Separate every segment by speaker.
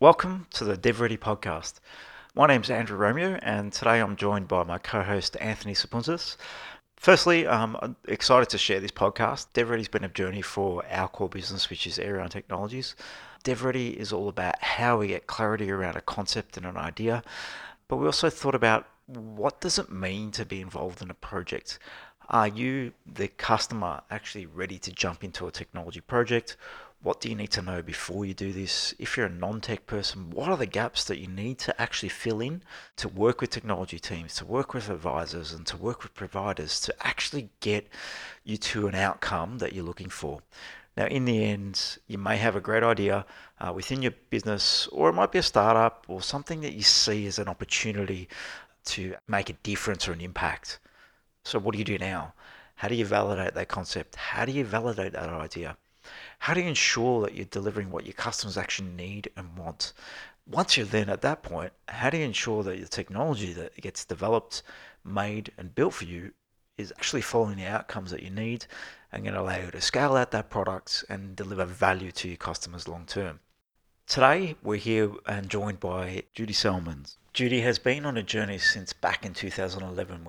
Speaker 1: Welcome to the Dev Ready podcast. My name's Andrew Romeo, and today I'm joined by my co host Anthony Sapountzis. Firstly, um, I'm excited to share this podcast. DevReady's been a journey for our core business, which is Aerion Technologies. DevReady is all about how we get clarity around a concept and an idea, but we also thought about what does it mean to be involved in a project? Are you, the customer, actually ready to jump into a technology project? What do you need to know before you do this? If you're a non tech person, what are the gaps that you need to actually fill in to work with technology teams, to work with advisors, and to work with providers to actually get you to an outcome that you're looking for? Now, in the end, you may have a great idea uh, within your business, or it might be a startup or something that you see as an opportunity to make a difference or an impact. So, what do you do now? How do you validate that concept? How do you validate that idea? How do you ensure that you're delivering what your customers actually need and want? Once you're then at that point, how do you ensure that the technology that gets developed, made, and built for you is actually following the outcomes that you need and going to allow you to scale out that product and deliver value to your customers long term? Today, we're here and joined by Judy Selmans. Judy has been on a journey since back in 2011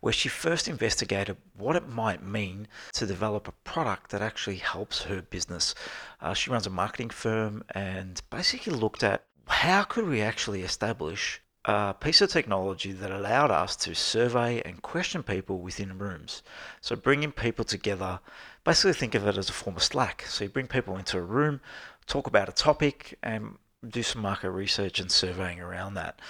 Speaker 1: where she first investigated what it might mean to develop a product that actually helps her business. Uh, she runs a marketing firm and basically looked at how could we actually establish a piece of technology that allowed us to survey and question people within rooms. So bringing people together, basically think of it as a form of Slack. So you bring people into a room, talk about a topic, and do some market research and surveying around that.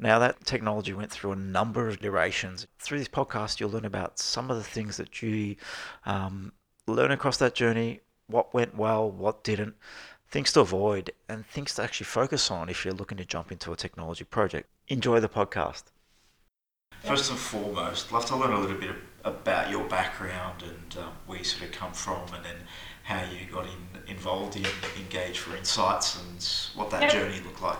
Speaker 1: Now, that technology went through a number of iterations. Through this podcast, you'll learn about some of the things that you um, learn across that journey, what went well, what didn't, things to avoid, and things to actually focus on if you're looking to jump into a technology project. Enjoy the podcast. First and foremost, love to learn a little bit about your background and um, where you sort of come from, and then how you got in, involved in Engage for Insights and what that yep. journey looked like.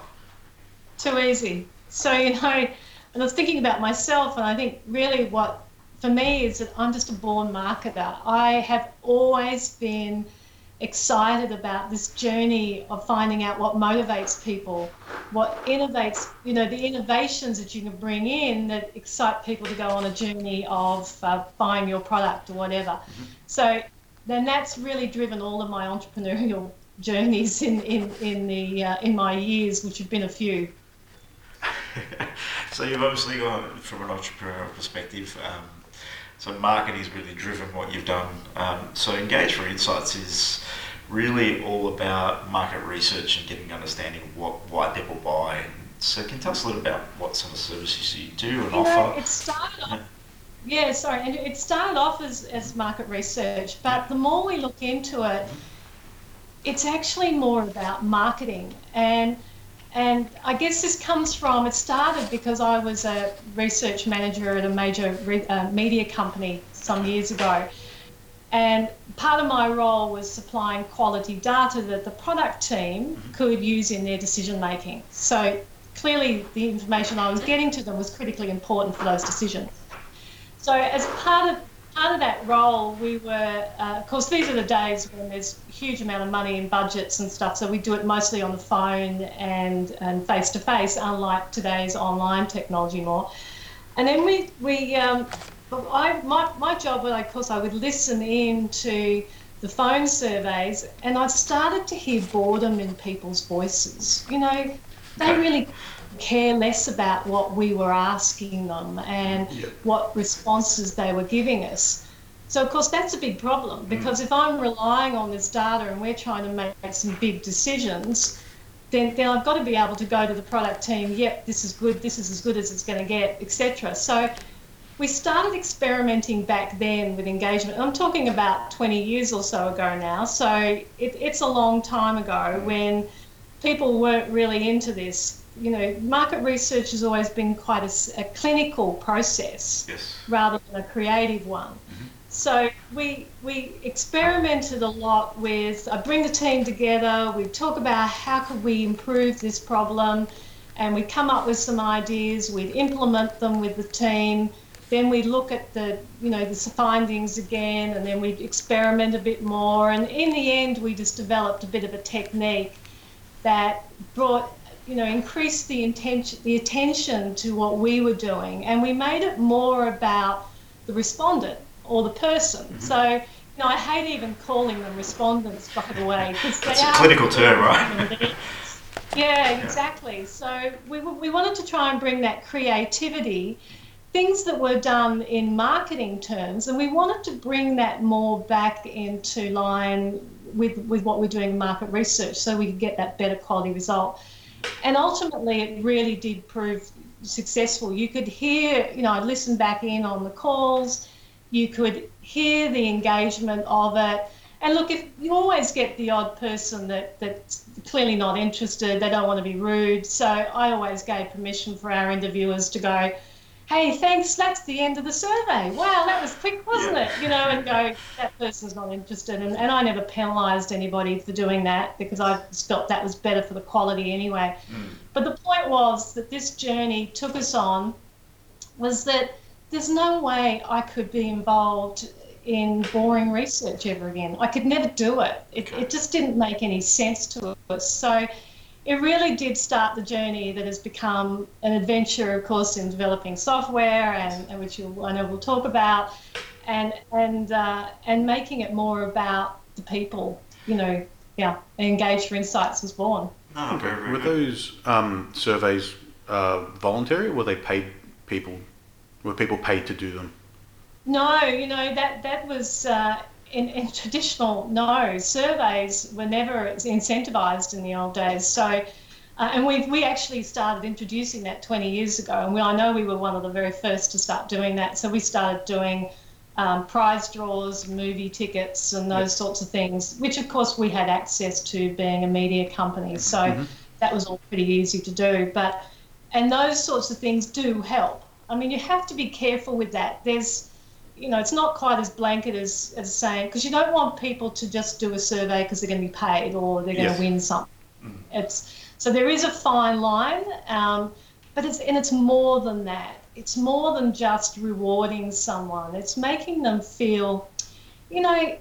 Speaker 2: Too easy. So, you know, and I was thinking about myself, and I think really what for me is that I'm just a born marketer. I have always been excited about this journey of finding out what motivates people, what innovates, you know, the innovations that you can bring in that excite people to go on a journey of uh, buying your product or whatever. Mm-hmm. So then that's really driven all of my entrepreneurial journeys in in in the uh, in my years, which have been a few.
Speaker 1: so you've obviously gone from an entrepreneurial perspective. Um, so marketing has really driven what you've done. Um, so Engage for Insights is really all about market research and getting understanding what why people buy. So can you tell us a little about what some of the services you do and
Speaker 2: you
Speaker 1: offer?
Speaker 2: Know, it started off yeah, sorry. And it started off as, as market research, but the more we look into it, it's actually more about marketing. And and I guess this comes from it started because I was a research manager at a major re, uh, media company some years ago. And part of my role was supplying quality data that the product team could use in their decision making. So clearly, the information I was getting to them was critically important for those decisions. So as part of part of that role, we were, uh, of course, these are the days when there's a huge amount of money in budgets and stuff. So we do it mostly on the phone and and face to face, unlike today's online technology more. And then we we um, I my my job, was of course, I would listen in to the phone surveys, and I started to hear boredom in people's voices. You know, they really care less about what we were asking them and yep. what responses they were giving us. So, of course, that's a big problem mm. because mm. if I'm relying on this data and we're trying to make some big decisions, then, then I've got to be able to go to the product team, yep, this is good, this is as good as it's going to get, etc. So, we started experimenting back then with engagement. I'm talking about 20 years or so ago now. So, it, it's a long time ago mm. when people weren't really into this you know, market research has always been quite a, a clinical process
Speaker 1: yes.
Speaker 2: rather than a creative one. Mm-hmm. So we we experimented a lot with. I bring the team together. We talk about how could we improve this problem, and we come up with some ideas. We'd implement them with the team. Then we look at the you know the findings again, and then we experiment a bit more. And in the end, we just developed a bit of a technique that brought you know increased the intention the attention to what we were doing. And we made it more about the respondent or the person. Mm-hmm. so you know I hate even calling them respondents by the way
Speaker 1: because they it's are a clinical term right?
Speaker 2: Yeah exactly. So we, we wanted to try and bring that creativity things that were done in marketing terms and we wanted to bring that more back into line with, with what we're doing in market research so we could get that better quality result and ultimately it really did prove successful. You could hear, you know, I listened back in on the calls, you could hear the engagement of it. And look, if you always get the odd person that, that's clearly not interested, they don't want to be rude. So I always gave permission for our interviewers to go, hey, thanks, that's the end of the survey. Wow, that was quick, wasn't yeah. it? You know, and go, that person's not interested. And, and I never penalised anybody for doing that because I felt that was better for the quality anyway. Mm. But the point was that this journey took us on was that there's no way I could be involved in boring research ever again. I could never do it. It, it just didn't make any sense to us. So it really did start the journey that has become an adventure, of course, in developing software, and, and which I know we'll talk about, and and uh, and making it more about the people. You know, yeah, Engage for Insights was born.
Speaker 3: Oh, very, very were those um, surveys uh, voluntary, or were they paid people? Were people paid to do them?
Speaker 2: No, you know that that was uh, in, in traditional, no, surveys were never incentivised in the old days. So, uh, and we we actually started introducing that 20 years ago, and we, I know we were one of the very first to start doing that. So we started doing um, prize draws, movie tickets, and those yep. sorts of things, which of course we had access to being a media company. So mm-hmm. that was all pretty easy to do. But and those sorts of things do help. I mean, you have to be careful with that. There's you know, it's not quite as blanket as, as saying, because you don't want people to just do a survey because they're going to be paid or they're going yes. to win something. Mm. It's so there is a fine line, um, but it's and it's more than that. It's more than just rewarding someone. It's making them feel, you know,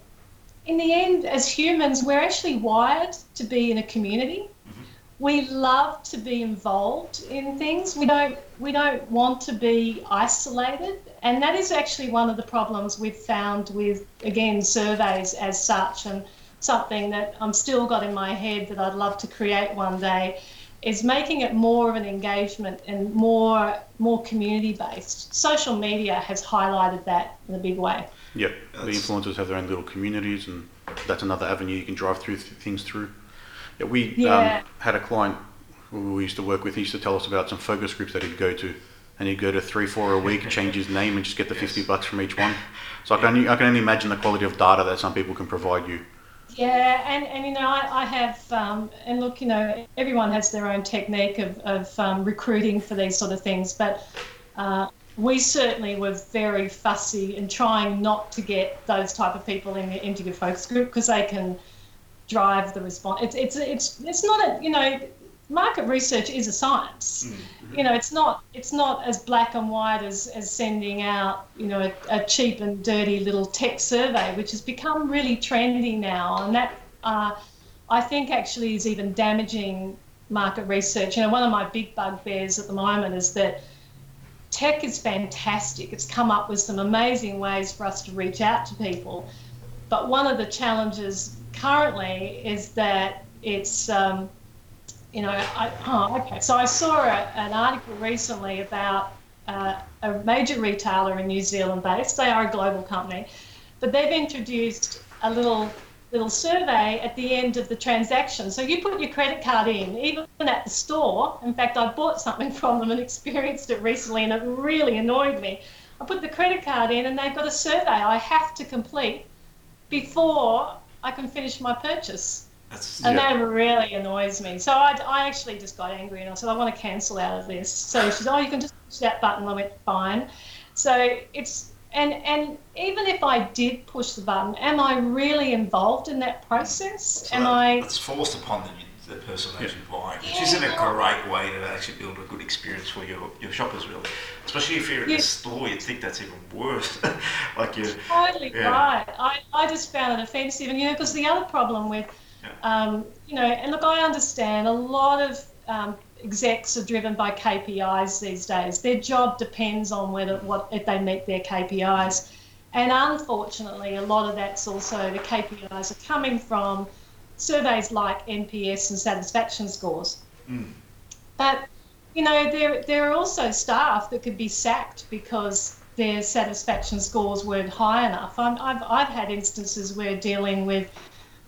Speaker 2: in the end, as humans, we're actually wired to be in a community. Mm-hmm. We love to be involved in things. We don't we don't want to be isolated and that is actually one of the problems we've found with, again, surveys as such, and something that I'm still got in my head that I'd love to create one day is making it more of an engagement and more more community based. Social media has highlighted that in a big way.
Speaker 3: Yep, the influencers have their own little communities, and that's another avenue you can drive through th- things through. Yeah, we yeah. Um, had a client who we used to work with. He used to tell us about some focus groups that he'd go to, and you go to three, four a week, change his name, and just get the fifty bucks from each one. So I can only, I can only imagine the quality of data that some people can provide you.
Speaker 2: Yeah, and, and you know, I, I have, um, and look, you know, everyone has their own technique of, of um, recruiting for these sort of things, but uh, we certainly were very fussy in trying not to get those type of people in, into your focus group because they can drive the response. It's, it's, it's, it's not a, you know, market research is a science. Mm-hmm. You know, it's not it's not as black and white as, as sending out you know a, a, cheap and dirty little tech survey, which has become really trendy now, and that uh, I think actually is even damaging market research. You know, one of my big bugbears at the moment is that tech is fantastic. It's come up with some amazing ways for us to reach out to people, but one of the challenges currently is that it's um, you know, I, oh, okay. So I saw a, an article recently about uh, a major retailer in New Zealand based. They are a global company, but they've introduced a little little survey at the end of the transaction. So you put your credit card in, even at the store. In fact, I bought something from them and experienced it recently, and it really annoyed me. I put the credit card in, and they've got a survey I have to complete before I can finish my purchase. That's, and yeah. that really annoys me. So I, I actually just got angry and I said, I want to cancel out of this. So she's, said, Oh, you can just push that button. I went, Fine. So it's, and, and even if I did push the button, am I really involved in that process?
Speaker 1: So
Speaker 2: am
Speaker 1: that,
Speaker 2: I?
Speaker 1: It's forced upon the, the person actually yeah. buying, which yeah. isn't a great way to actually build a good experience for your, your shoppers, really. Especially if you're in yeah. the store, you'd think that's even worse. like you
Speaker 2: totally yeah. right. I, I just found it offensive, and you know, because the other problem with Yeah. Um, you know, and look, I understand a lot of um, execs are driven by KPIs these days. Their job depends on whether what if they meet their KPIs. And unfortunately, a lot of that's also the KPIs are coming from surveys like NPS and satisfaction scores. Mm. But you know, there there are also staff that could be sacked because their satisfaction scores weren't high enough. i have I've had instances where dealing with,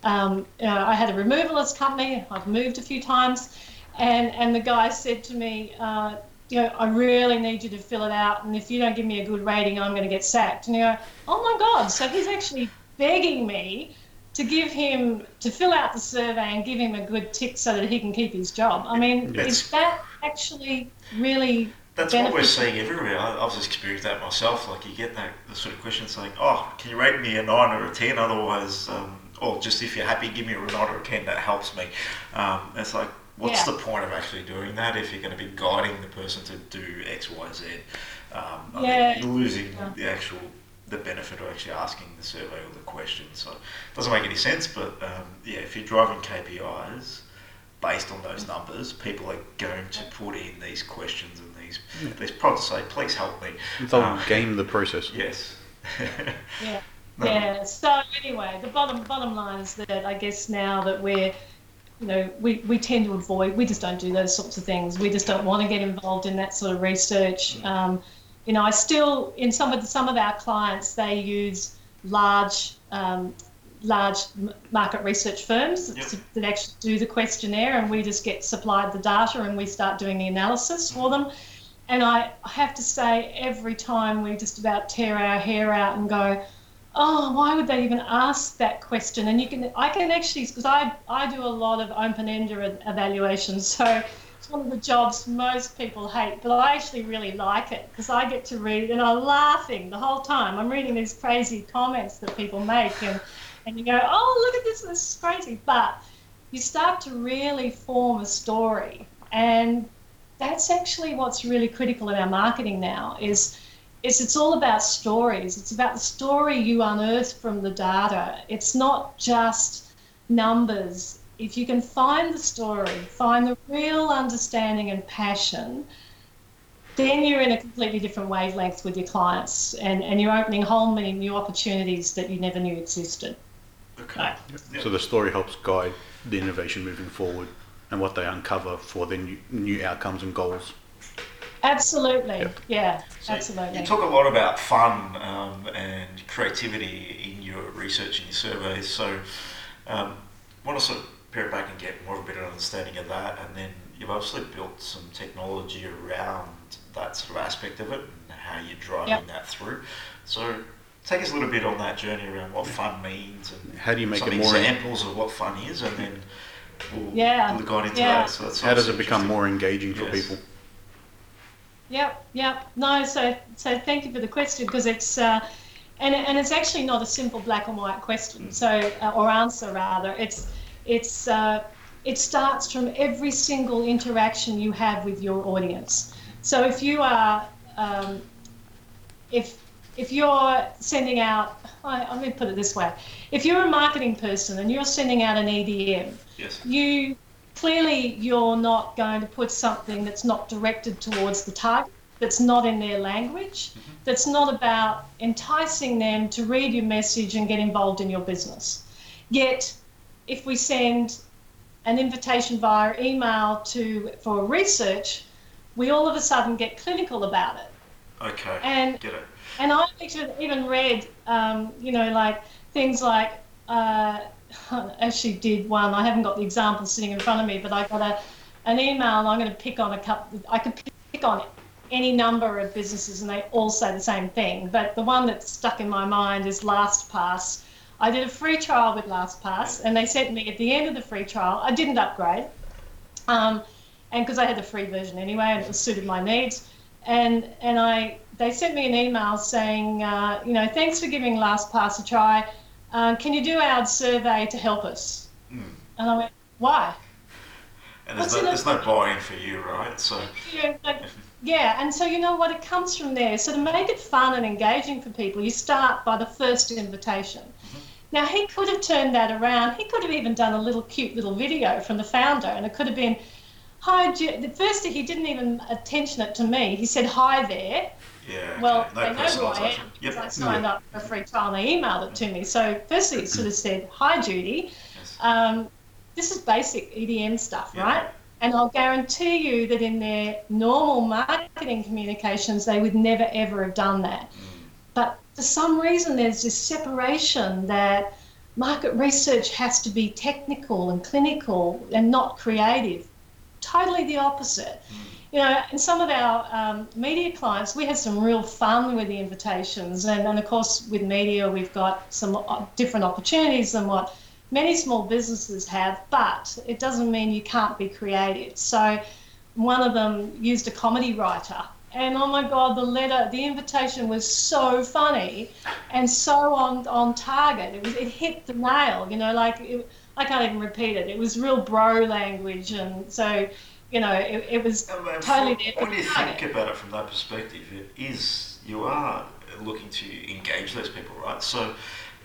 Speaker 2: um, you know, I had a removalist company. I've moved a few times, and and the guy said to me, uh, you know, I really need you to fill it out, and if you don't give me a good rating, I'm going to get sacked. And you go, oh my god! So he's actually begging me to give him to fill out the survey and give him a good tick so that he can keep his job. I mean, is that actually really?
Speaker 1: That's what we're seeing everywhere. I, have just experienced that myself. Like you get that the sort of question saying, "Oh, can you rate me a nine or a ten? Otherwise, um, or just if you're happy, give me a nine or a ten. That helps me." Um, it's like what's yeah. the point of actually doing that if you're going to be guiding the person to do X, Y, Z? Um, yeah. you're losing yeah. the actual the benefit of actually asking the survey or the question. So it doesn't make any sense. But um, yeah, if you're driving KPIs based on those numbers, people are going to put in these questions and these yeah. these prompts to say, "Please help me."
Speaker 3: They'll um, game the process.
Speaker 2: Yes. yeah. No. Yeah. So anyway, the bottom bottom line is that I guess now that we're you know, we, we tend to avoid, we just don't do those sorts of things. We just don't want to get involved in that sort of research. Mm. Um, you know, I still, in some of the, some of our clients, they use large um, large market research firms yep. that actually do the questionnaire, and we just get supplied the data and we start doing the analysis for them. And I have to say, every time we just about tear our hair out and go, oh, why would they even ask that question? And you can, I can actually, because I, I do a lot of open-ended evaluations, so it's one of the jobs most people hate, but I actually really like it because I get to read and I'm laughing the whole time. I'm reading these crazy comments that people make, and, and you go, oh, look at this, this is crazy. But you start to really form a story, and that's actually what's really critical in our marketing now is is it's all about stories. It's about the story you unearth from the data. It's not just numbers. If you can find the story, find the real understanding and passion, then you're in a completely different wavelength with your clients and, and you're opening whole many new opportunities that you never knew existed.
Speaker 3: Okay. Yep. So the story helps guide the innovation moving forward and what they uncover for their new, new outcomes and goals.
Speaker 2: Absolutely, yep. yeah, so absolutely.
Speaker 1: You talk a lot about fun um, and creativity in your research and your surveys. So, um, I want to sort of pare it back and get more of a better understanding of that. And then you've obviously built some technology around that sort of aspect of it and how you're driving yep. that through. So, take us a little bit on that journey around what fun means and
Speaker 3: how do you make
Speaker 1: some
Speaker 3: it more
Speaker 1: examples of what fun is, and then we'll, yeah, we'll into yeah. that. So
Speaker 3: how does it become more engaging for yes. people?
Speaker 2: Yep, yep. No, so so thank you for the question because it's uh, and and it's actually not a simple black and white question. So uh, or answer rather. It's it's uh, it starts from every single interaction you have with your audience. So if you are um, if if you're sending out, I, let me put it this way: if you're a marketing person and you're sending out an EDM,
Speaker 1: yes.
Speaker 2: you clearly you're not going to put something that's not directed towards the target, that's not in their language, mm-hmm. that's not about enticing them to read your message and get involved in your business. Yet, if we send an invitation via email to for research, we all of a sudden get clinical about it.
Speaker 1: Okay.
Speaker 2: And
Speaker 1: get it.
Speaker 2: And I actually even read, um, you know, like things like. Uh, actually did one. I haven't got the example sitting in front of me, but I got a an email, and I'm going to pick on a couple. I could pick on any number of businesses, and they all say the same thing. But the one that stuck in my mind is LastPass. I did a free trial with LastPass, and they sent me at the end of the free trial. I didn't upgrade, um, and because I had the free version anyway, and it suited my needs. And and I they sent me an email saying, uh, you know, thanks for giving LastPass a try uh, can you do our survey to help us? Mm. And I went, why?
Speaker 1: And there's no, there's no buy-in for you, right? So
Speaker 2: yeah, like, yeah, and so you know what? It comes from there. So to make it fun and engaging for people, you start by the first invitation. Mm-hmm. Now, he could have turned that around. He could have even done a little cute little video from the founder, and it could have been, Hi, Ju-. the first he didn't even attention it to me. He said, Hi there.
Speaker 1: Yeah.
Speaker 2: Well,
Speaker 1: okay. no
Speaker 2: they know who I am because I signed up for a free trial and they emailed it to me. So, firstly, it sort of said, Hi, Judy.
Speaker 1: Yes.
Speaker 2: Um, this is basic EDM stuff,
Speaker 1: Yeah.
Speaker 2: right? And I'll guarantee you that in their normal marketing communications, they would never ever have done that.
Speaker 1: Mm.
Speaker 2: But for some reason, there's this separation that market research has to be technical and clinical and not creative. Totally the opposite. You know, in some of our um, media clients, we had some real fun with the invitations. And, and of course, with media, we've got some different opportunities than what many small businesses have, but it doesn't mean you can't be creative. So, one of them used a comedy writer. And oh my God, the letter, the invitation was so funny and so on, on target. It was it hit the nail, you know, like it, I can't even repeat it. It was real bro language, and so you know, it, it was
Speaker 1: And, and
Speaker 2: totally
Speaker 1: from-
Speaker 2: there
Speaker 1: when you think
Speaker 2: target.
Speaker 1: about it from that perspective, it is you are looking to engage those people, right? So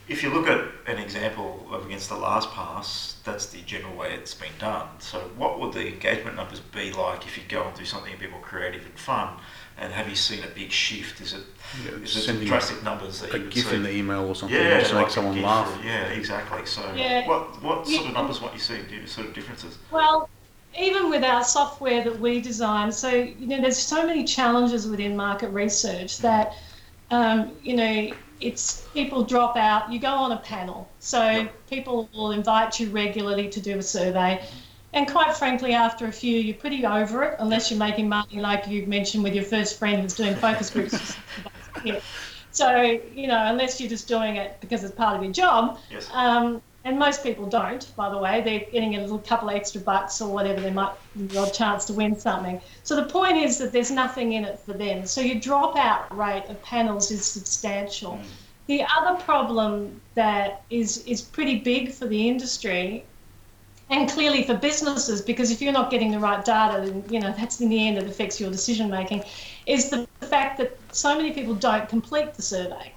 Speaker 1: if you look at an example of against the LastPass, that's the general way it's been done. So what would the engagement numbers be like if you go and do something a bit more creative and fun? And have you seen a big shift? Is it
Speaker 3: Yeah,
Speaker 1: is it
Speaker 3: sending
Speaker 1: drastic numbers that
Speaker 3: a
Speaker 1: you would
Speaker 3: GIF
Speaker 1: see?
Speaker 3: in the email or something
Speaker 1: yeah,
Speaker 3: just to
Speaker 1: like
Speaker 3: make someone
Speaker 1: GIF
Speaker 3: laugh.
Speaker 1: or- yeah, exactly. So
Speaker 2: Yeah.
Speaker 1: what what sort of numbers might you see? Do you sort of differences?
Speaker 2: Well, even with our software that we design, so you know, there's so many challenges within market research that um, you know, it's people drop out. You go on a panel, so people will invite you regularly to do a survey. And quite frankly, after a few, you're pretty over it, unless you're making money, like you mentioned with your first friend who's doing focus groups. Yeah. So, you know, unless you're just doing it because it's part of your job,
Speaker 1: Yes.
Speaker 2: um, and most people don't, by the way. They're getting a little couple of extra bucks or whatever. They might the odd chance to win something. So the point is that there's nothing in it for them. So your dropout rate of panels is substantial.
Speaker 1: Mm.
Speaker 2: The other problem that is is pretty big for the industry, and clearly for businesses, because if you're not getting the right data, then you know that's in the end it affects your decision making, is the fact that so many people don't complete the survey.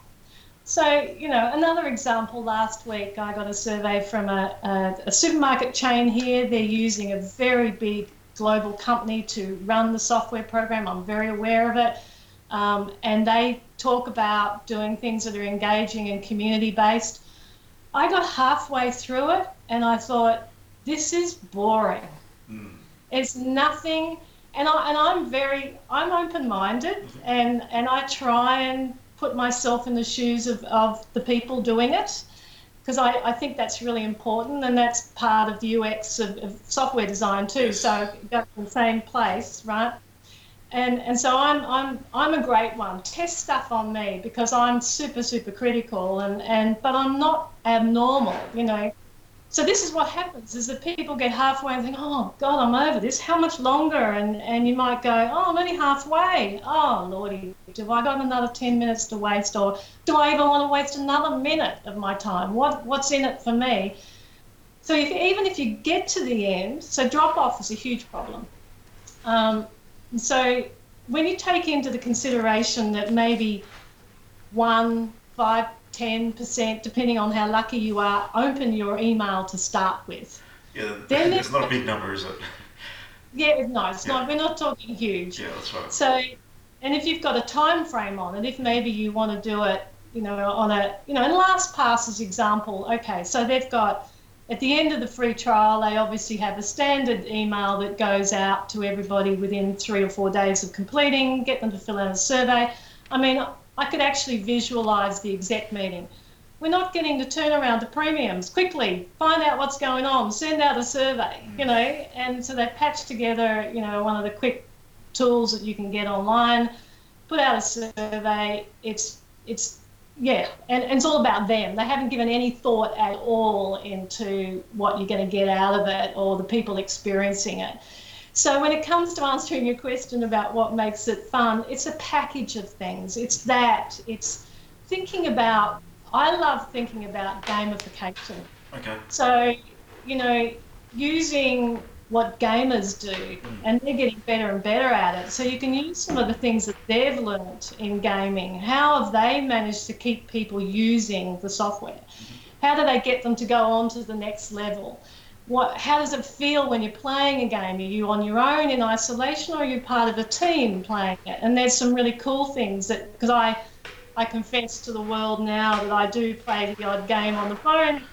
Speaker 2: So, you know, another example last week, I got a survey from a, a, a supermarket chain here. They're using a very big global company to run the software program. I'm very aware of it. Um, and they talk about doing things that are engaging and community based. I got halfway through it and I thought, this is boring.
Speaker 1: Mm.
Speaker 2: It's nothing, and I and I'm very I'm open minded, and and I try and put myself in the shoes of, of the people doing it, because I, I think that's really important, and that's part of the UX of, of software design too. So go to the same place, right? And and so I'm I'm I'm a great one. Test stuff on me because I'm super super critical, and and but I'm not abnormal, you know. So this is what happens: is that people get halfway and think, "Oh God, I'm over this. How much longer?" And and you might go, "Oh, I'm only halfway. Oh Lordy, have I got another ten minutes to waste, or do I even want to waste another minute of my time? What what's in it for me?" So if, even if you get to the end, so drop off is a huge problem. Um, so when you take into the consideration that maybe one, five, ten percent, depending on how lucky you are, open your email to start with.
Speaker 1: Yeah,
Speaker 2: Then
Speaker 1: it's not a big number, is it?
Speaker 2: Yeah, no, it's
Speaker 1: Yeah.
Speaker 2: not. We're not talking huge.
Speaker 1: Yeah, that's right.
Speaker 2: So, and if you've got a time frame on it, if maybe you want to do it, you know, on a, you know, in LastPass's example, okay, so they've got at the end of the free trial, they obviously have a standard email that goes out to everybody within three or four days of completing, get them to fill out a survey. I mean, I could actually visualize the exec meeting. We're not getting to turn around to premiums quickly. Find out what's going on. Send out a survey. Mm. You know, and so they patch together. You know, one of the quick tools that you can get online. Put out a survey. It's it's yeah, and, and it's all about them. They haven't given any thought at all into what you're going to get out of it or the people experiencing it. So when it comes to answering your question about what makes it fun, it's a package of things. It's that. It's thinking about. I love thinking about gamification.
Speaker 1: Okay.
Speaker 2: So, you know, using what gamers do, hmm. and they're getting better and better at it. So you can use some of the things that they've learnt in gaming. How have they managed to keep people using the software? Mm-hmm. How do they get them to go on to the next level? What, how does it feel when you're playing a game? Are you on your own in isolation or are you part of a team playing it? And there's some really cool things that, because I, I confess to the world now that I do play the odd game on the phone.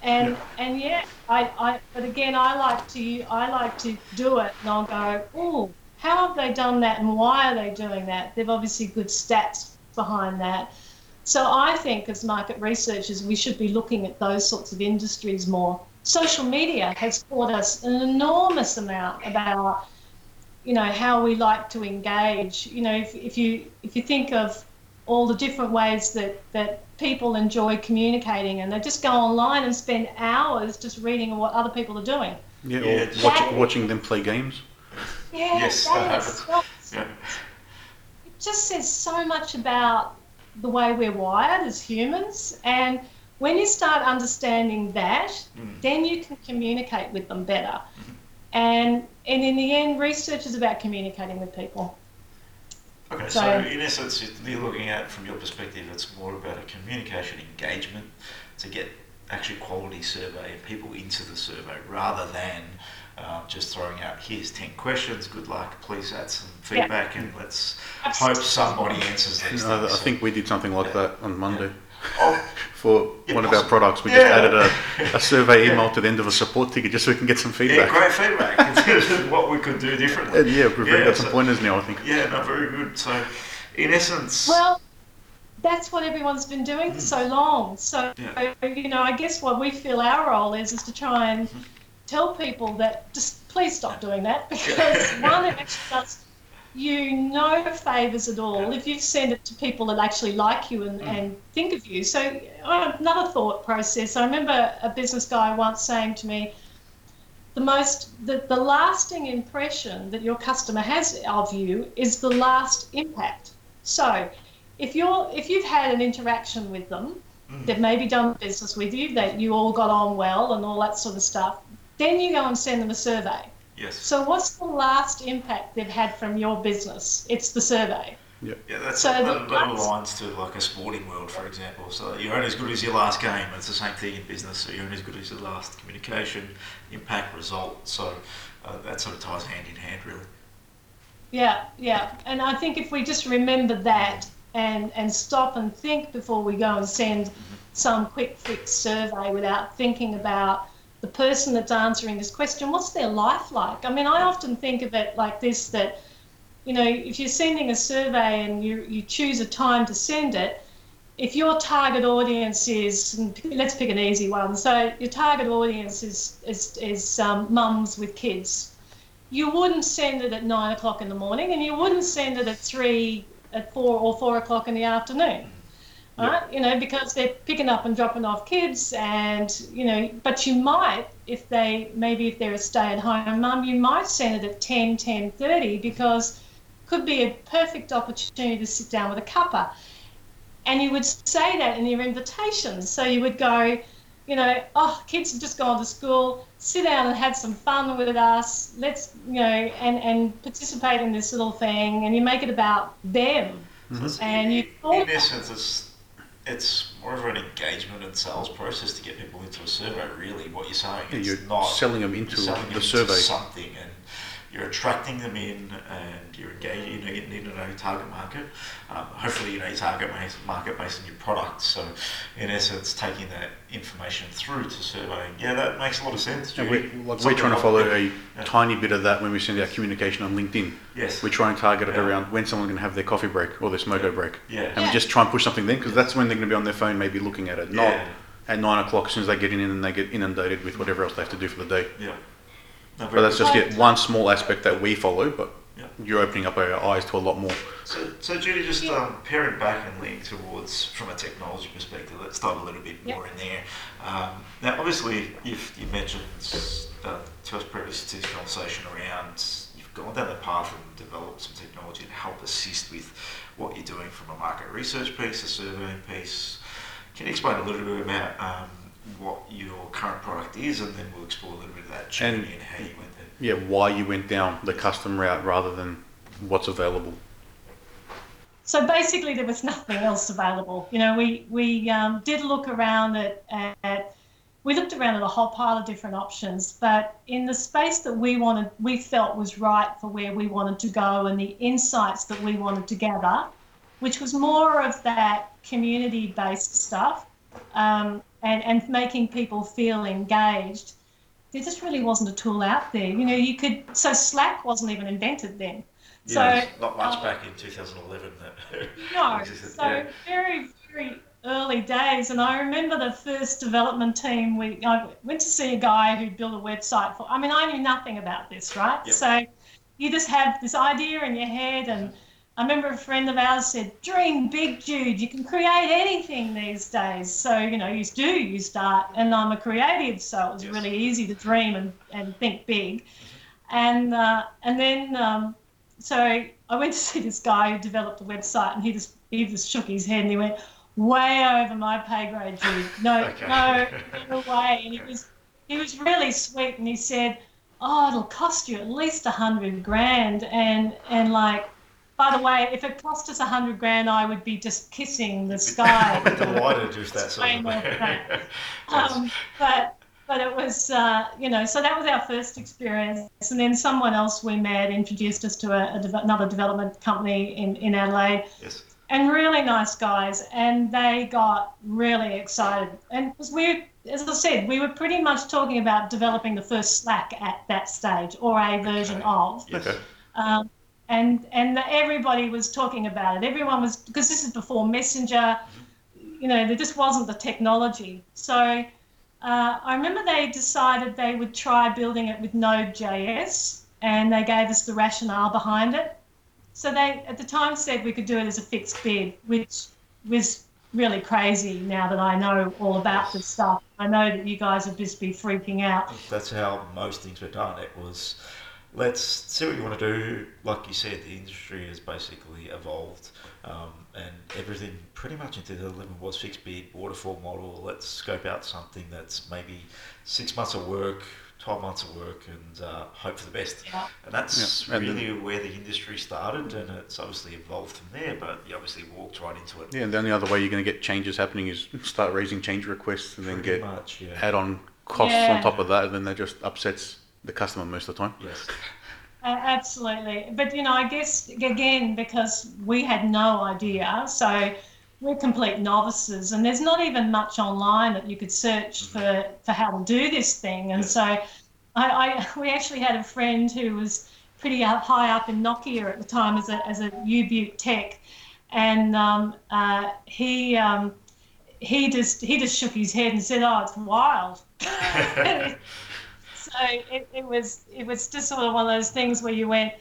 Speaker 2: And, yeah. and yeah, I, I, but again, I like to, I like to do it and I'll go, oh, how have they done that and why are they doing that? They've obviously good stats behind that. So I think as market researchers, we should be looking at those sorts of industries more. Social media has taught us an enormous amount about, you know, how we like to engage. You know, if, if you if you think of all the different ways that, that people enjoy communicating and they just go online and spend hours just reading what other people are doing.
Speaker 3: Yeah, or yeah, watch, watching them play games.
Speaker 2: Yeah, yes, that is, yeah. It just says so much about the way we're wired as humans. And when you start understanding that, mm. then you can communicate with them better. Mm. And and in the end, research is about communicating with people.
Speaker 1: Okay, so, so in essence, you're looking at from your perspective, it's more about a communication engagement to get actually quality survey and people into the survey rather than uh, just throwing out here's 10 questions good luck please add some feedback yeah. and let's Absolutely. hope somebody answers these
Speaker 3: I, I think we did something like yeah. that on Monday yeah. oh, for one of our products. We just added a, a survey email to the end of a support ticket just so we can get some feedback.
Speaker 1: yeah, great feedback. What we could do differently.
Speaker 3: And yeah we've got some pointers now I think.
Speaker 1: yeah no very good. So in essence
Speaker 2: well that's what everyone's been doing for so long. So, yeah. you know, I guess what we feel our role is is to try and mm-hmm. tell people that just please stop doing that because one, it actually does you no favours at all if you send it to people that actually like you and, mm. and think of you. So, another thought process. I remember a business guy once saying to me, the most the, the lasting impression that your customer has of you is the last impact. So if you're if you've had an interaction with them, mm. they've maybe done business with you, that you all got on well and all that sort of stuff, then you go and send them a survey.
Speaker 1: Yes.
Speaker 2: So what's the last impact they've had from your business? It's the survey.
Speaker 1: Yeah, yeah that's so that, that aligns to like a sporting world, for example. So you're only as good as your last game. It's the same thing in business. So you're only as good as your last communication, impact, result. So uh, that sort of ties hand in hand, really.
Speaker 2: Yeah, yeah, and I think if we just remember that and, and stop and think before we go and send some quick fix survey without thinking about the person that's answering this question what's their life like? I mean i often think of it like this that you know if you're sending a survey and you, you choose a time to send it if your target audience is let's pick an easy one. So your target audience is is, is um, mums with kids. You wouldn't send it at nine o'clock in the morning and you wouldn't send it at three at four or four o'clock in the afternoon. Right? You know, because they're picking up and dropping off kids, and you know, but you might, if they maybe if they're a stay-at-home mum, you might send it at 10, 10, 30 because could be a perfect opportunity to sit down with a cuppa. And you would say that in your invitation. So you would go, you know, oh, kids have just gone to school, sit down and have some fun with us. Let's, you know, and, and participate in this little thing, and you make it about them. Mm-hmm. And you
Speaker 1: in essence, it's it's more of an engagement and sales process to get people into a survey. Really, what you're saying.
Speaker 3: Yeah, you're not selling them into selling the them survey. Into
Speaker 1: something, and you're attracting them in and you're engaging, you know, you need to know your target market. Um, hopefully, you know your target market based on your product. So, in essence, taking that information through to surveying. Yeah, that makes a lot of sense.
Speaker 3: we, like we're trying to follow a yeah. tiny bit of that when we send our communication on LinkedIn.
Speaker 1: Yes.
Speaker 3: We try and target it yeah. around when someone's going to have their coffee break or their smoko
Speaker 1: yeah.
Speaker 3: break.
Speaker 1: Yeah.
Speaker 3: And we just try and push something then because that's when they're going to be on their phone, maybe looking at it, not at nine o'clock as soon as they get in and they get inundated with whatever else they have to do for the day.
Speaker 1: Yeah.
Speaker 3: No, but that's just yet one small aspect that we follow, but yeah. you're opening up our eyes to a lot more.
Speaker 1: So, so Judy, just um, paring back and leaning towards from a technology perspective, let's dive a little bit more in there. Um, now, obviously, you've, you mentioned uh, to us previously to this conversation around you've gone down the path and developed some technology to help assist with what you're doing from a market research piece, a surveying piece. Can you explain a little bit about um, what your current product is, and then we'll explore a little bit of that journey and, and how you went there.
Speaker 3: Yeah, why you went down the custom route rather than what's available.
Speaker 2: so basically, there was nothing else available. You know, we we um, did look around at, at we looked around at a whole pile of different options, but in the space that we wanted, we felt was right for where we wanted to go and the insights that we wanted to gather, which was more of that community-based stuff um, and and making people feel engaged. There just really wasn't a tool out there. You know, you could so Slack wasn't even invented then.
Speaker 1: Yeah, so not much um, back in 2011. That
Speaker 2: no, so yeah. very very early days, and I remember the first development team. We I went to see a guy who built a website for. I mean, I knew nothing about this, right? Yep. So you just have this idea in your head, and I remember a friend of ours said, "Dream big, Jude. You can create anything these days." So you know, you do you start, and I'm a creative, so it was yes. really easy to dream and, and think big, and uh, and then. Um, so I went to see this guy who developed a website, and he just he just shook his head and he went, "Way over my pay grade, Jude. No, okay. no, no way." And he was he was really sweet, and he said, "Oh, it'll cost you at least a hundred grand," and and like. By the way, if it cost us a hundred grand, I would be just kissing the sky.
Speaker 1: Delighted just that sort of thing.
Speaker 2: um, but but it was, uh, you know, so that was our first experience. And then someone else we met introduced us to a, a de- another development company in, in Adelaide.
Speaker 1: Yes.
Speaker 2: And really nice guys. And they got really excited. And because we, as I said, we were pretty much talking about developing the first Slack at that stage or a version okay. of.
Speaker 1: Okay.
Speaker 2: Um, and and everybody was talking about it. Everyone was because this is before Messenger. You know, there just wasn't the technology. So uh, I remember they decided they would try building it with Node.js, and they gave us the rationale behind it. So they, at the time, said we could do it as a fixed bid, which was really crazy now that I know all about this stuff. I know that you guys would just be freaking out.
Speaker 1: That's how most things were done. It was let's see what you want to do. Like you said, the industry has basically evolved, um, and everything pretty much into the 2011 was fixed bid, waterfall model. Let's scope out something that's maybe six months of work, 12 months of work, and uh, hope for the best.
Speaker 2: Yeah.
Speaker 1: And that's yeah. really and where the industry started, and it's obviously evolved from there, but you obviously walked right into it.
Speaker 3: Yeah, and the only other way you're going to get changes happening is start raising change requests and pretty then get much, yeah. add on costs on top of that, and then that just upsets the customer most of the time.
Speaker 1: Yes.
Speaker 2: Uh, absolutely. But, you know, I guess, again, because we had no idea, so we're complete novices, and there's not even much online that you could search mm-hmm. for, for how to do this thing. And so I, I we actually had a friend who was pretty high up in Nokia at the time as a, as a U-Butte tech, and um, uh, he um, he just he just shook his head and said, "Oh, it's wild." so it, it was it was just sort of one of those things where you went,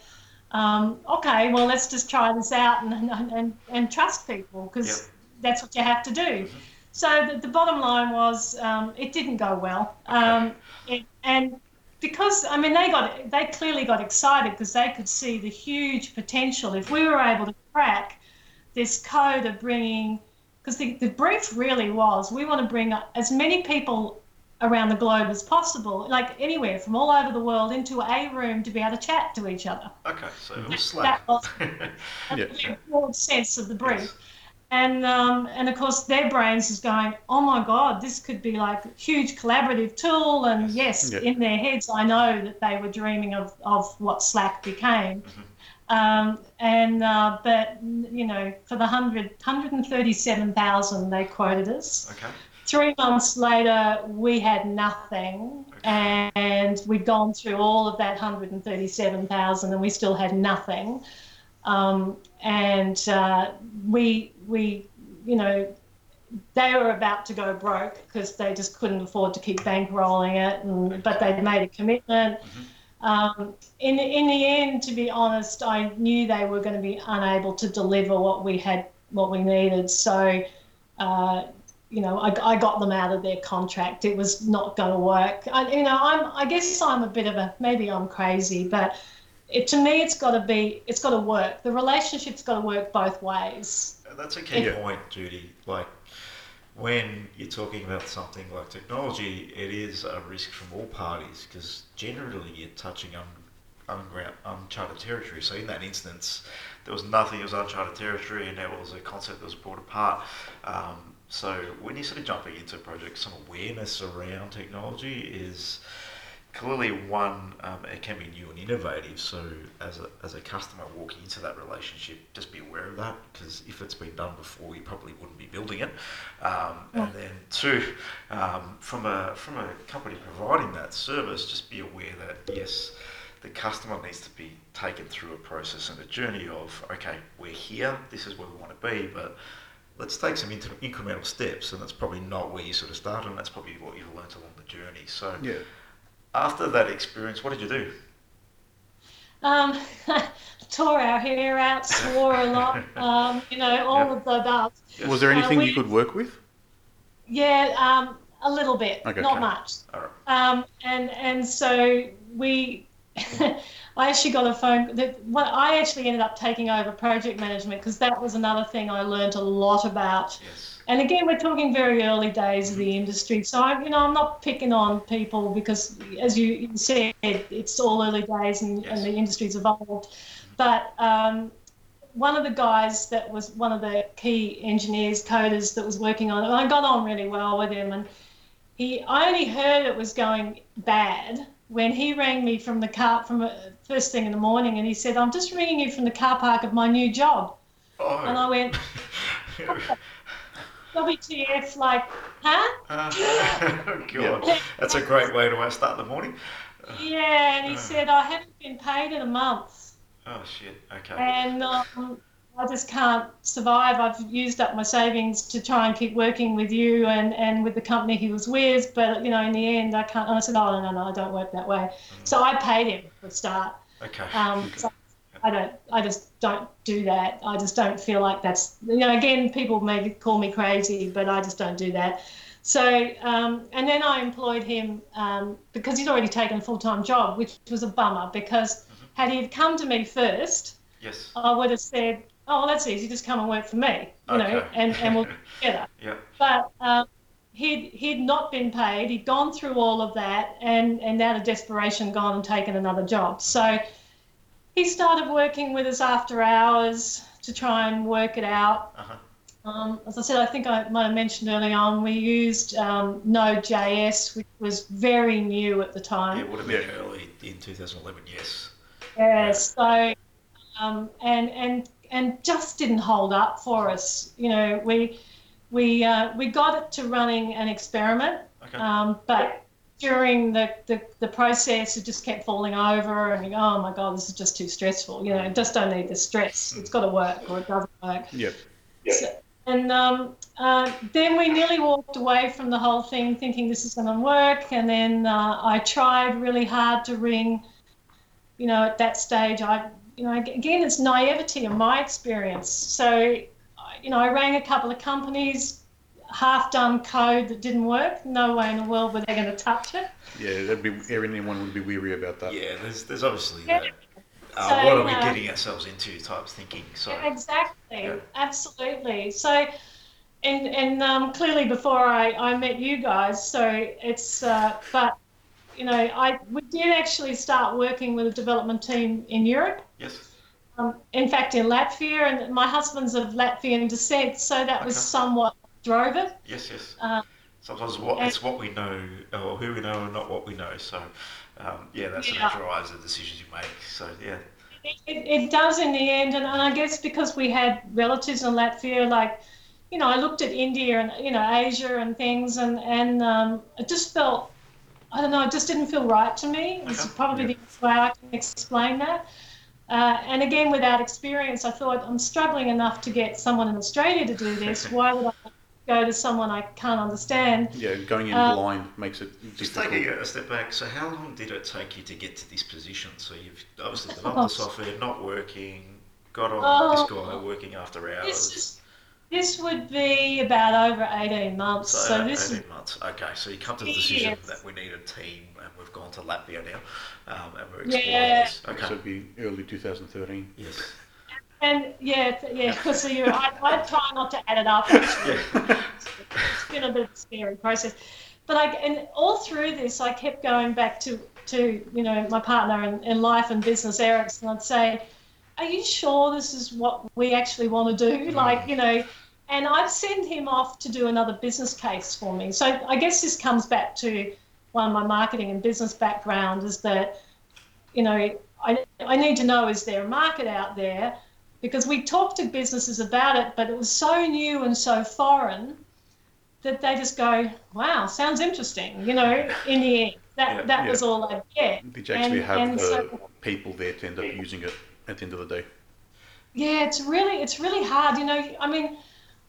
Speaker 2: um, okay, well let's just try this out and and, and, and trust people because yep. that's what you have to do. Mm-hmm. So the, the, bottom line was um, it didn't go well, um, it, and because I mean they got they clearly got excited because they could see the huge potential if we were able to crack this code of bringing because the, the brief really was we want to bring as many people around the globe as possible, like anywhere from all over the world, into a room to be able to chat to each other.
Speaker 1: Okay, so it was Slack. That was
Speaker 2: a yeah. broad sense of the brief. Yes. And um, and of course their brains is going, oh my god, this could be like a huge collaborative tool. And yes, yeah. in their heads, I know that they were dreaming of, of what Slack became. Mm-hmm. Um, and uh, but you know, for the 100, 137,000 they quoted us.
Speaker 1: Okay
Speaker 2: three months later, we had nothing, and we'd gone through all of that 137,000, and we still had nothing. Um, and uh, we we you know they were about to go broke because they just couldn't afford to keep bankrolling it, and, but they'd made a commitment. Mm-hmm. Um, in in the end, to be honest, I knew they were going to be unable to deliver what we had what we needed. So uh, you know, I, I got them out of their contract. It was not going to work. I, you know, I'm, I guess I'm a bit of a, maybe I'm crazy, but it, to me, it's got to be, it's got to work. The relationship's got to work both ways.
Speaker 1: That's a key point, Judy. Like when you're talking about something like technology, it is a risk from all parties because generally you're touching on uncharted territory. So in that instance, there was nothing. It was uncharted territory, and it was a concept that was brought apart. Um, so when you're sort of jumping into a project, some awareness around technology is clearly one um, it can be new and innovative. So as a, as a customer walking into that relationship just be aware of that because if it's been done before you probably wouldn't be building it. Um, and then two um, from a from a company providing that service just be aware that yes the customer needs to be taken through a process and a journey of okay we're here this is where we want to be but let's take some incremental steps and that's probably not where you sort of started and that's probably what you've learned along the journey so
Speaker 3: yeah
Speaker 1: after that experience, what did you do?
Speaker 2: Um, tore our hair out, swore a lot, um, you know, all yep. of the above.
Speaker 3: Was there anything uh, we, you could work with?
Speaker 2: Yeah, um, a little bit, okay, not okay. much. Um, and and so we, I actually got a phone. That well, I actually ended up taking over project management because that was another thing I learned a lot about.
Speaker 1: Yes
Speaker 2: and again, we're talking very early days of the industry. So, I, you know, I'm not picking on people because, as you said, it's all early days and, yes. and the industry's evolved. But um, one of the guys that was one of the key engineers, coders that was working on it, I got on really well with him. And he, I only heard it was going bad when he rang me from the car, from uh, first thing in the morning, and he said, I'm just ringing you from the car park of my new job.
Speaker 1: Oh.
Speaker 2: And I went, WTF, like, huh? Uh,
Speaker 1: oh, God. That's a great way to start the morning.
Speaker 2: Yeah, and he uh. said, I haven't been paid in a month.
Speaker 1: Oh, shit. Okay.
Speaker 2: And um, I just can't survive. I've used up my savings to try and keep working with you and, and with the company he was with. But, you know, in the end, I can't. And I said, oh, no, no, no, I don't work that way. So I paid him for a start.
Speaker 1: Okay.
Speaker 2: Um, so I don't. I just don't do that. I just don't feel like that's. You know, again, people may call me crazy, but I just don't do that. So, um, and then I employed him um, because he'd already taken a full time job, which was a bummer because mm-hmm. had he come to me first,
Speaker 1: yes,
Speaker 2: I would have said, "Oh, well, that's easy. Just come and work for me," you okay. know, and, and we'll together.
Speaker 1: yeah.
Speaker 2: But um, he'd he'd not been paid. He'd gone through all of that, and and out of desperation, gone and taken another job. So he started working with us after hours to try and work it out.
Speaker 1: Uh-huh.
Speaker 2: Um, as I said, I think I might have mentioned early on, we used um, Node.js, which was very new at the time.
Speaker 1: Yeah, it would have been early in 2011, yes.
Speaker 2: Yeah, so, um, and, and, and just didn't hold up for us. You know, we, we, uh, we got it to running an experiment,
Speaker 1: okay.
Speaker 2: Um, but during the, the, the process, it just kept falling over, and oh my god, this is just too stressful. You know, just don't need the stress. It's got to work, or it doesn't work.
Speaker 3: Yep. yep.
Speaker 2: So, and um, uh, then we nearly walked away from the whole thing, thinking this is going to work. And then uh, I tried really hard to ring. You know, at that stage, I, you know, again, it's naivety in my experience. So, you know, I rang a couple of companies, half done code that didn't work. No way in the world were they going to touch it.
Speaker 3: Yeah, that'd be everyone would be weary about that.
Speaker 1: Yeah, there's there's obviously yeah. that. Uh, so, what are we uh, getting ourselves into type thinking. So
Speaker 2: exactly, yeah. absolutely. So, and and um, clearly before I, I met you guys, so it's uh, but you know I we did actually start working with a development team in Europe.
Speaker 1: Yes.
Speaker 2: Um, in fact, in Latvia, and my husband's of Latvian descent, so that okay. was somewhat drove it.
Speaker 1: Yes, yes. Uh, Sometimes what, it's what we know, or who we know, and not what we know. So, um, yeah, that sort of drives the decisions you make. So, yeah.
Speaker 2: It, it, does in the end, and, and I guess because we had relatives in Latvia, like, you know, I looked at India and you know Asia and things, and and um, it just felt, I don't know, it just didn't feel right to me. It's okay. probably yeah. the way I can explain that. Uh, and again, without experience, I thought I'm struggling enough to get someone in Australia to do this. Why would I go to someone I can't understand.
Speaker 3: Yeah, going in uh, blind makes it
Speaker 1: just taking a step back. So, how long did it take you to get to this position? So, you've obviously developed the software, not working, got on uh, this guy working after hours.
Speaker 2: This, would be about over 18 months. So, so this
Speaker 1: 18 is, months. Okay, so you come to the decision yes. that we need a team, and we've gone to Latvia now, um, and we're exploring yeah. this. Okay.
Speaker 3: So, it'd be early 2013.
Speaker 1: Yes.
Speaker 2: And yeah, yeah, because so you, I, I try not to add it up. Actually, it's been a bit of a scary process. But I, and all through this, I kept going back to to you know my partner in, in life and business, Eric, and I'd say, "Are you sure this is what we actually want to do?" Like you know, and I'd send him off to do another business case for me. So I guess this comes back to one of my marketing and business background is that you know I, I need to know is there a market out there because we talked to businesses about it, but it was so new and so foreign that they just go, "Wow, sounds interesting." You know, in the end, that yeah, that yeah. was all I get.
Speaker 3: Did you actually and, have and the so, people there to end up using it at the end of the day?
Speaker 2: Yeah, it's really it's really hard. You know, I mean,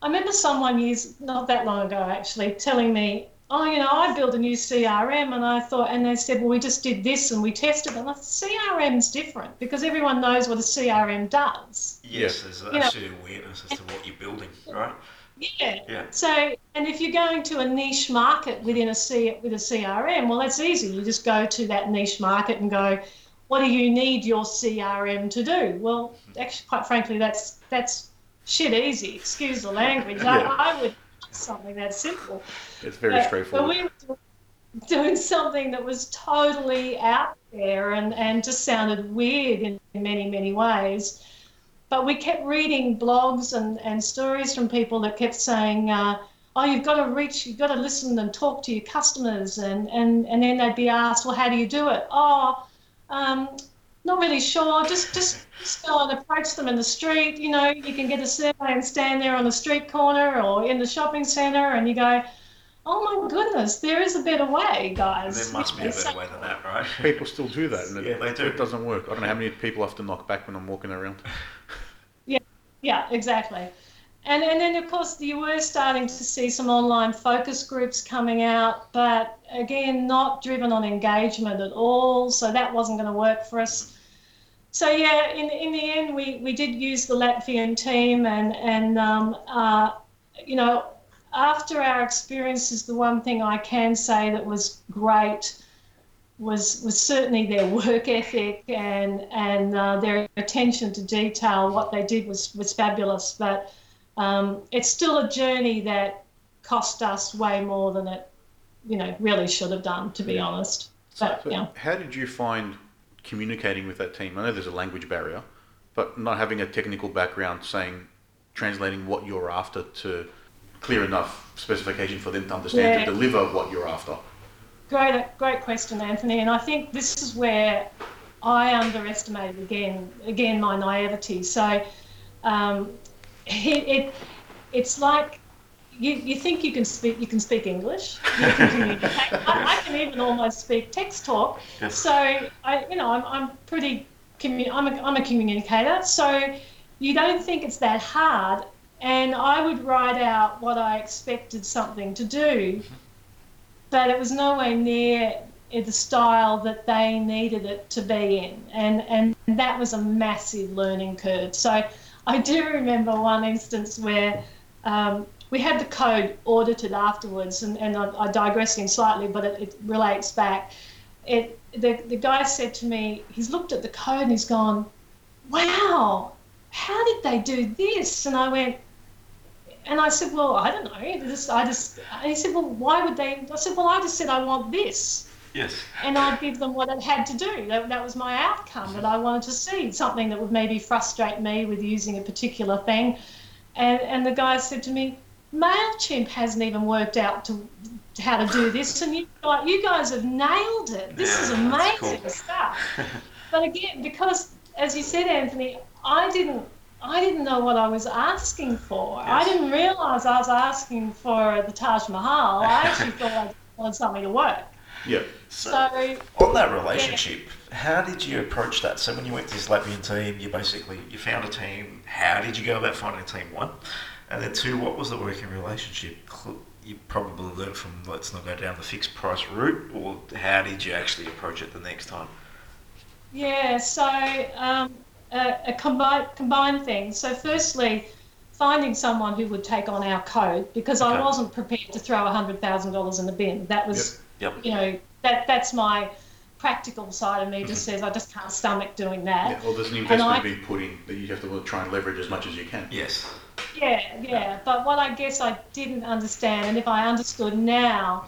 Speaker 2: I remember someone years not that long ago actually telling me, "Oh, you know, I built a new CRM," and I thought, and they said, "Well, we just did this and we tested," and I thought, CRM's different because everyone knows what a CRM does.
Speaker 1: Yes, there's actually know, awareness as to what you're building, right?
Speaker 2: Yeah. yeah. So, and if you're going to a niche market within a C with a CRM, well, that's easy. You just go to that niche market and go, what do you need your CRM to do? Well, actually, quite frankly, that's that's shit easy. Excuse the language. yeah. I, I would something that simple.
Speaker 3: It's very but, straightforward.
Speaker 2: But we were doing something that was totally out there and, and just sounded weird in many, many ways. But we kept reading blogs and, and stories from people that kept saying, uh, oh, you've got to reach, you've got to listen and talk to your customers. And, and, and then they'd be asked, well, how do you do it? Oh, um, not really sure. Just, just, just go and approach them in the street. You know, you can get a survey and stand there on the street corner or in the shopping centre and you go, oh my goodness, there is a better way, guys.
Speaker 1: There must be a better way than that, right?
Speaker 3: People still do that, and yeah, it, they do. it doesn't work. I don't know how many people have to knock back when I'm walking around.
Speaker 2: Yeah, yeah, exactly. And, and then, of course, you were starting to see some online focus groups coming out, but again, not driven on engagement at all. So that wasn't going to work for us. So yeah, in, in the end, we, we did use the Latvian team, and and um, uh, you know, after our experiences, the one thing I can say that was great was was certainly their work ethic and and uh, their attention to detail. What they did was was fabulous, but um, it's still a journey that cost us way more than it, you know, really should have done. To be yeah. honest, but so, yeah.
Speaker 3: How did you find communicating with that team? I know there's a language barrier, but not having a technical background, saying translating what you're after to clear enough specification for them to understand yeah. to deliver what you're after.
Speaker 2: Great, great question, Anthony. And I think this is where I underestimated again, again my naivety. So um, it, it, it's like you, you think you can speak you can speak English, you can. I, I, can even almost speak text talk. Yes. So I you know I'm, I'm pretty commu- I'm a, I'm a communicator. So you don't think it's that hard, and I would write out what I expected something to do. But it was nowhere near the style that they needed it to be in. And, and that was a massive learning curve. So I do remember one instance where um, we had the code audited afterwards, and, and I, I'm digressing slightly, but it, it relates back. It, the, the guy said to me, he's looked at the code and he's gone, wow, how did they do this? And I went, and I said, well, I don't know. I just, and he said, well, why would they? I said, well, I just said I want this.
Speaker 1: Yes.
Speaker 2: And I'd give them what it had to do. That, that was my outcome that I wanted to see, something that would maybe frustrate me with using a particular thing. And, and the guy said to me, MailChimp hasn't even worked out to how to do this, and you, like, you guys have nailed it. This yeah, is amazing cool. stuff. but again, because, as you said, Anthony, I didn't I didn't know what I was asking for. Yes. I didn't realise I was asking for the Taj Mahal. I actually thought I wanted something to work.
Speaker 3: Yeah.
Speaker 1: So, so on that relationship, yeah. how did you approach that? So when you went to this Latvian team, you basically you found a team. How did you go about finding a team? One, and then two, what was the working relationship? You probably learned from let's not go down the fixed price route, or how did you actually approach it the next time?
Speaker 2: Yeah. So. Um, a, a combined combined thing. So, firstly, finding someone who would take on our code because okay. I wasn't prepared to throw hundred thousand dollars in the bin. That was,
Speaker 1: yep. Yep.
Speaker 2: you know, that that's my practical side of me just mm-hmm. says I just can't stomach doing that.
Speaker 3: Yeah, well, there's an investment being put in that you have to try and leverage as much as you can.
Speaker 1: Yes.
Speaker 2: Yeah, yeah. But what I guess I didn't understand, and if I understood now,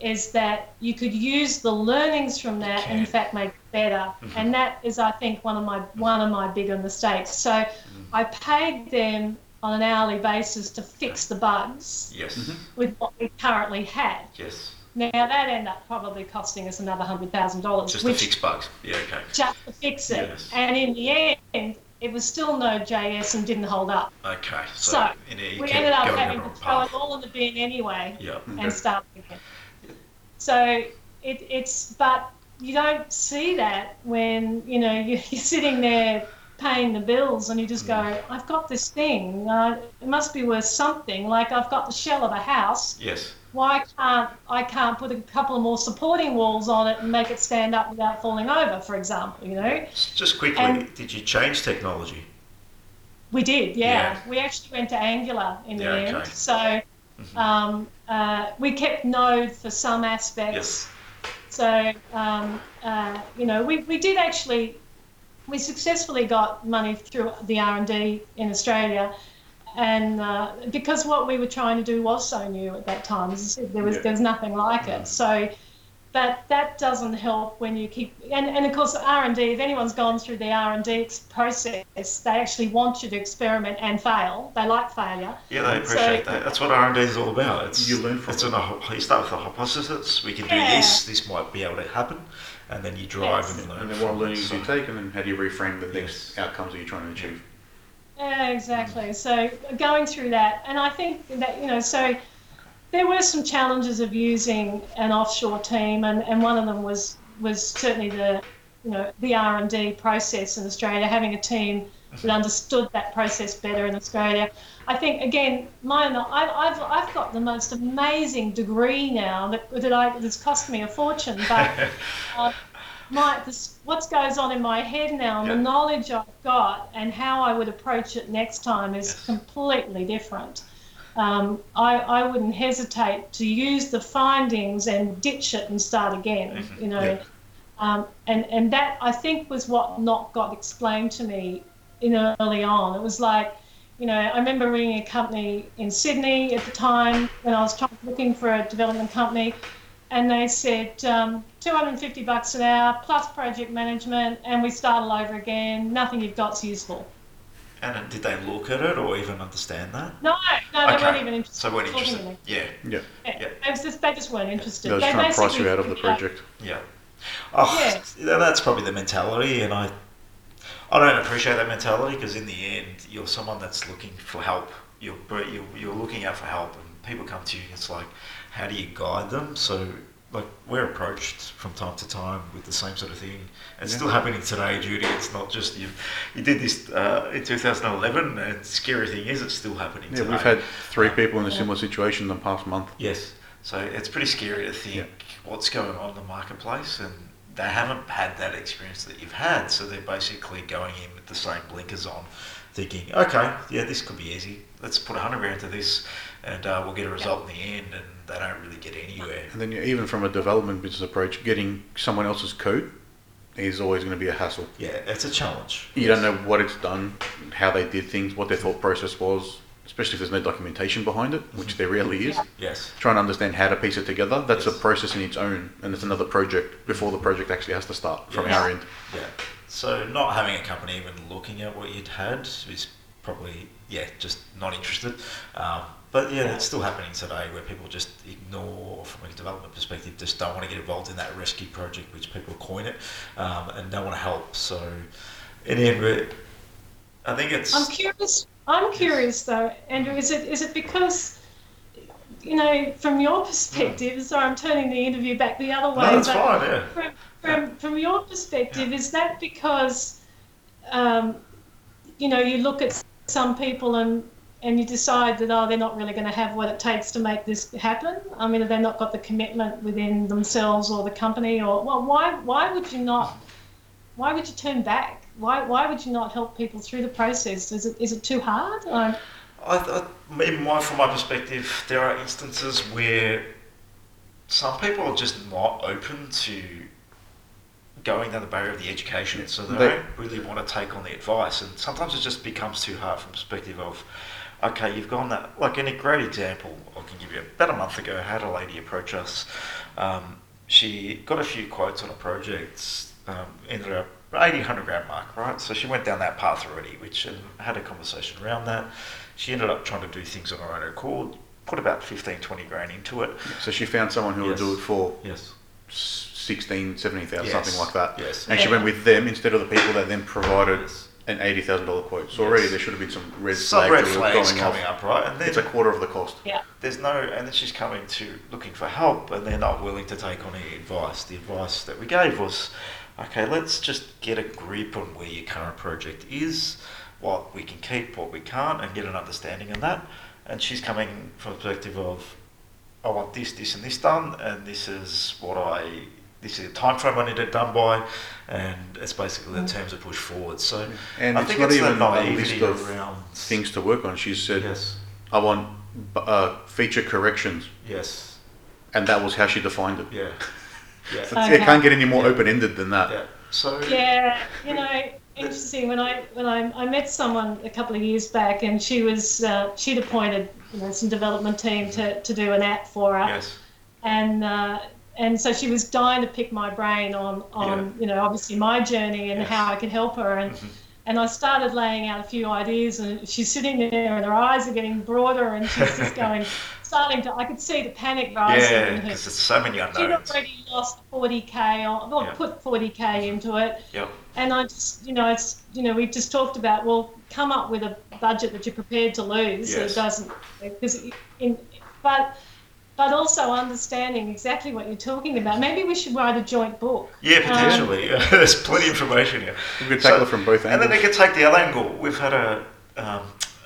Speaker 2: is that you could use the learnings from that and in fact make it better. Mm-hmm. And that is, I think, one of my one of my bigger mistakes. So mm-hmm. I paid them on an hourly basis to fix the bugs.
Speaker 1: Yes. Mm-hmm.
Speaker 2: With what we currently had.
Speaker 1: Yes.
Speaker 2: Now that ended up probably costing us another hundred thousand dollars.
Speaker 1: Just to fix bugs. Yeah. Okay.
Speaker 2: Just to fix it. Yes. And in the end, it was still Node.js and didn't hold up.
Speaker 1: Okay.
Speaker 2: So, so we ended up having to throw it all in the bin anyway
Speaker 1: yep.
Speaker 2: and okay. start again. So it, it's, but you don't see that when, you know, you're, you're sitting there paying the bills and you just go, mm. I've got this thing, uh, it must be worth something. Like I've got the shell of a house.
Speaker 1: Yes.
Speaker 2: Why can't I can't put a couple of more supporting walls on it and make it stand up without falling over, for example, you know?
Speaker 1: Just quickly, and did you change technology?
Speaker 2: We did, yeah. yeah. We actually went to Angular in yeah, the end. Okay. So mm-hmm. um, uh, we kept Node for some aspects.
Speaker 1: Yes.
Speaker 2: So, um, uh, you know, we, we did actually we successfully got money through the R&D in Australia and uh, because what we were trying to do was so new at that time, as I said, there was yeah. there was nothing like it. So, but that doesn't help when you keep and, and of course R and D. If anyone's gone through the R and D process, they actually want you to experiment and fail. They like failure.
Speaker 1: Yeah, they appreciate so, that. That's what R and D is all about. It's
Speaker 3: you learn from
Speaker 1: it's it. An, you start with a hypothesis. We can yeah. do this. This might be able to happen and then you drive yes. and learn.
Speaker 3: And then what learnings do you take, and then how do you reframe the next outcomes that you're trying to achieve?
Speaker 2: Yeah, exactly. So going through that, and I think that you know, so there were some challenges of using an offshore team, and, and one of them was was certainly the you know the R and D process in Australia, having a team that understood that process better in Australia. I think again, mine. I've, I've got the most amazing degree now that that I that's cost me a fortune, but. Uh, my this, what goes on in my head now, yeah. the knowledge I've got, and how I would approach it next time is yes. completely different. Um, I, I wouldn't hesitate to use the findings and ditch it and start again. Mm-hmm. You know, yeah. um, and and that I think was what not got explained to me in early on. It was like, you know, I remember ringing a company in Sydney at the time when I was trying, looking for a development company, and they said um, 250 bucks an hour plus project management, and we start all over again. Nothing you've got's useful.
Speaker 1: And uh, did they look at it or even understand that?
Speaker 2: No, no, okay. they weren't even interested.
Speaker 1: So weren't interested.
Speaker 3: Yeah.
Speaker 2: Yeah. yeah. yeah. They, just, they just weren't interested.
Speaker 3: They were trying to price you out of the project.
Speaker 1: Yeah. Oh, yeah. that's probably the mentality, and I I don't appreciate that mentality because in the end, you're someone that's looking for help. You're, you're, you're looking out for help, and people come to you. and It's like, how do you guide them? So, like, we're approached from time to time with the same sort of thing. It's yeah. still happening today, Judy. It's not just you. You did this uh, in 2011, and the scary thing is, it's still happening.
Speaker 3: Yeah,
Speaker 1: today.
Speaker 3: we've had three people in a similar situation in the past month.
Speaker 1: Yes, so it's pretty scary to think yeah. what's going on in the marketplace and they haven't had that experience that you've had, so they're basically going in with the same blinkers on, thinking, okay, yeah, this could be easy. Let's put a hundred grand into this, and uh, we'll get a result in the end. And they don't really get anywhere.
Speaker 3: And then even from a development business approach, getting someone else's code is always going to be a hassle.
Speaker 1: Yeah, it's a challenge.
Speaker 3: You yes. don't know what it's done, how they did things, what their thought process was, especially if there's no documentation behind it, which there rarely is.
Speaker 1: Yes.
Speaker 3: Trying to understand how to piece it together, that's yes. a process in its own, and it's another project before the project actually has to start from our end.
Speaker 1: Yeah. So not having a company even looking at what you'd had is probably, yeah, just not interested. Um, but yeah, it's still happening today where people just ignore, from a development perspective, just don't want to get involved in that rescue project, which people coin it, um, and don't want to help. So, in the end, I think it's.
Speaker 2: I'm curious I'm curious though, Andrew. Is it is it because you know, from your perspective, sorry, I'm turning the interview back the other way.
Speaker 1: No, that's fine, yeah.
Speaker 2: From, from, yeah. from your perspective, yeah. is that because, um, you know, you look at some people and and you decide that oh, they're not really going to have what it takes to make this happen. I mean, have they not got the commitment within themselves or the company, or well, why why would you not? Why would you turn back? why, why would you not help people through the process? Is it, is it too hard? Or?
Speaker 1: I, I, even my, from my perspective, there are instances where some people are just not open to going down the barrier of the education, so they, they don't really want to take on the advice, and sometimes it just becomes too hard from perspective of, okay, you've gone that, like in a great example, I can give you about a month ago, I had a lady approach us. Um, she got a few quotes on a project, um, ended up 80, 100 grand mark, right? So she went down that path already, which and had a conversation around that. She ended up trying to do things on her own accord, put about 15, 20 grand into it.
Speaker 3: So she found someone who
Speaker 1: Yes.
Speaker 3: would do it for
Speaker 1: Yes.
Speaker 3: 16, 17,000,
Speaker 1: Yes.
Speaker 3: something like that.
Speaker 1: Yes.
Speaker 3: And she went with them instead of the people that then provided
Speaker 1: Yes.
Speaker 3: An $80,000 quote. So
Speaker 1: Yes.
Speaker 3: already there should have been some red
Speaker 1: Some
Speaker 3: flags
Speaker 1: red flags
Speaker 3: going
Speaker 1: coming
Speaker 3: off.
Speaker 1: up, right? And then
Speaker 3: It's a quarter of the cost.
Speaker 2: Yeah.
Speaker 1: there's no, and then she's coming to looking for help, and they're not willing to take on any advice. The advice that we gave was, okay, let's just get a grip on where your current project is, what we can keep, what we can't, and get an understanding of that. And she's coming from a perspective of, I want this, this, and this done, and this is what I, this is the time frame I need it done by, and it's basically the terms are pushed forward. So
Speaker 3: And
Speaker 1: I
Speaker 3: it's
Speaker 1: think
Speaker 3: not
Speaker 1: it's the
Speaker 3: even a list of
Speaker 1: around
Speaker 3: things to work on. She said,
Speaker 1: Yes,
Speaker 3: I want uh, feature corrections.
Speaker 1: yes,
Speaker 3: And that was how she defined it.
Speaker 1: yeah, yeah.
Speaker 3: So
Speaker 2: Okay.
Speaker 3: It can't get any more
Speaker 1: Yeah.
Speaker 3: open ended than that.
Speaker 1: Yeah. So
Speaker 2: Yeah, you know, interesting. When I when I, I met someone a couple of years back, and she was uh, she'd appointed you know, some development team to, to do an app for her,
Speaker 1: yes,
Speaker 2: and uh, and so she was dying to pick my brain on on you know obviously my journey and
Speaker 1: Yes.
Speaker 2: how I could help her, and
Speaker 1: Mhm.
Speaker 2: and I started laying out a few ideas, and she's sitting there, and her eyes are getting broader, and she's just going, starting to. I could see the panic rising
Speaker 1: yeah,
Speaker 2: in her.
Speaker 1: because there's so many unknowns.
Speaker 2: She'd already lost 40k, or well,
Speaker 1: Yeah.
Speaker 2: put 40k into it.
Speaker 1: Yep.
Speaker 2: And I just, you know, it's, you know, we've just talked about, well, come up with a budget that you're prepared to lose.
Speaker 1: Yes.
Speaker 2: It doesn't, because, in, but, but also understanding exactly what you're talking about. Maybe we should write a joint book.
Speaker 1: Yeah,
Speaker 2: Um,
Speaker 1: potentially. there's plenty of information here.
Speaker 3: We could tackle it from both angles.
Speaker 1: And then they could take the other angle. We've had a um,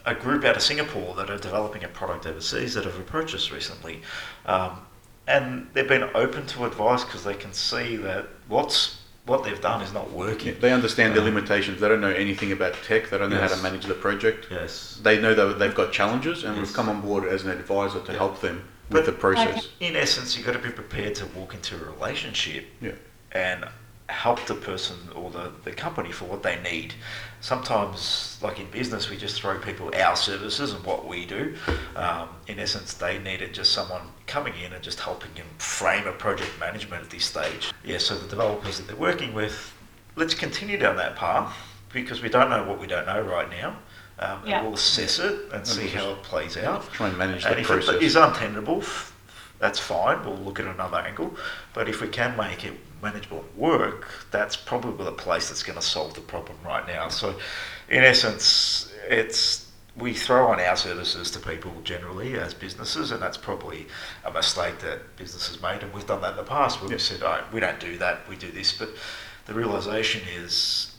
Speaker 1: a group out of Singapore that are developing a product overseas that have approached us recently, um, and they've been open to advice because they can see that what's what they've done is not working.
Speaker 3: They understand the
Speaker 1: Um,
Speaker 3: limitations. They don't know anything about tech. They don't know how to manage the project.
Speaker 1: Yes.
Speaker 3: They know that they've got challenges, and
Speaker 1: Yes.
Speaker 3: we've come on board as an advisor to
Speaker 1: Yeah.
Speaker 3: help them
Speaker 1: But-
Speaker 3: with the process.
Speaker 1: In essence, you've got to be prepared to walk into a relationship
Speaker 3: Yeah.
Speaker 1: and help the person or the, the company for what they need. Sometimes, like in business, we just throw people our services and what we do. Um, in essence, they needed just someone coming in and just helping them frame a project management at this stage. Yeah, so the developers that they're working with, let's continue down that path because we don't know what we don't know right now. Um,
Speaker 2: Yeah.
Speaker 1: and we'll assess it and see how it plays out.
Speaker 3: Try and manage
Speaker 1: And
Speaker 3: the
Speaker 1: if
Speaker 3: process.
Speaker 1: it is untenable, that's fine. We'll look at another angle. But if we can make it manageable work, that's probably the place that's going to solve the problem right now. So, in essence, it's we throw on our services to people generally as businesses, and that's probably a mistake that businesses made, and we've done that in the past where we
Speaker 3: Yep.
Speaker 1: said, "Oh, we don't do that. We do this." But the realization is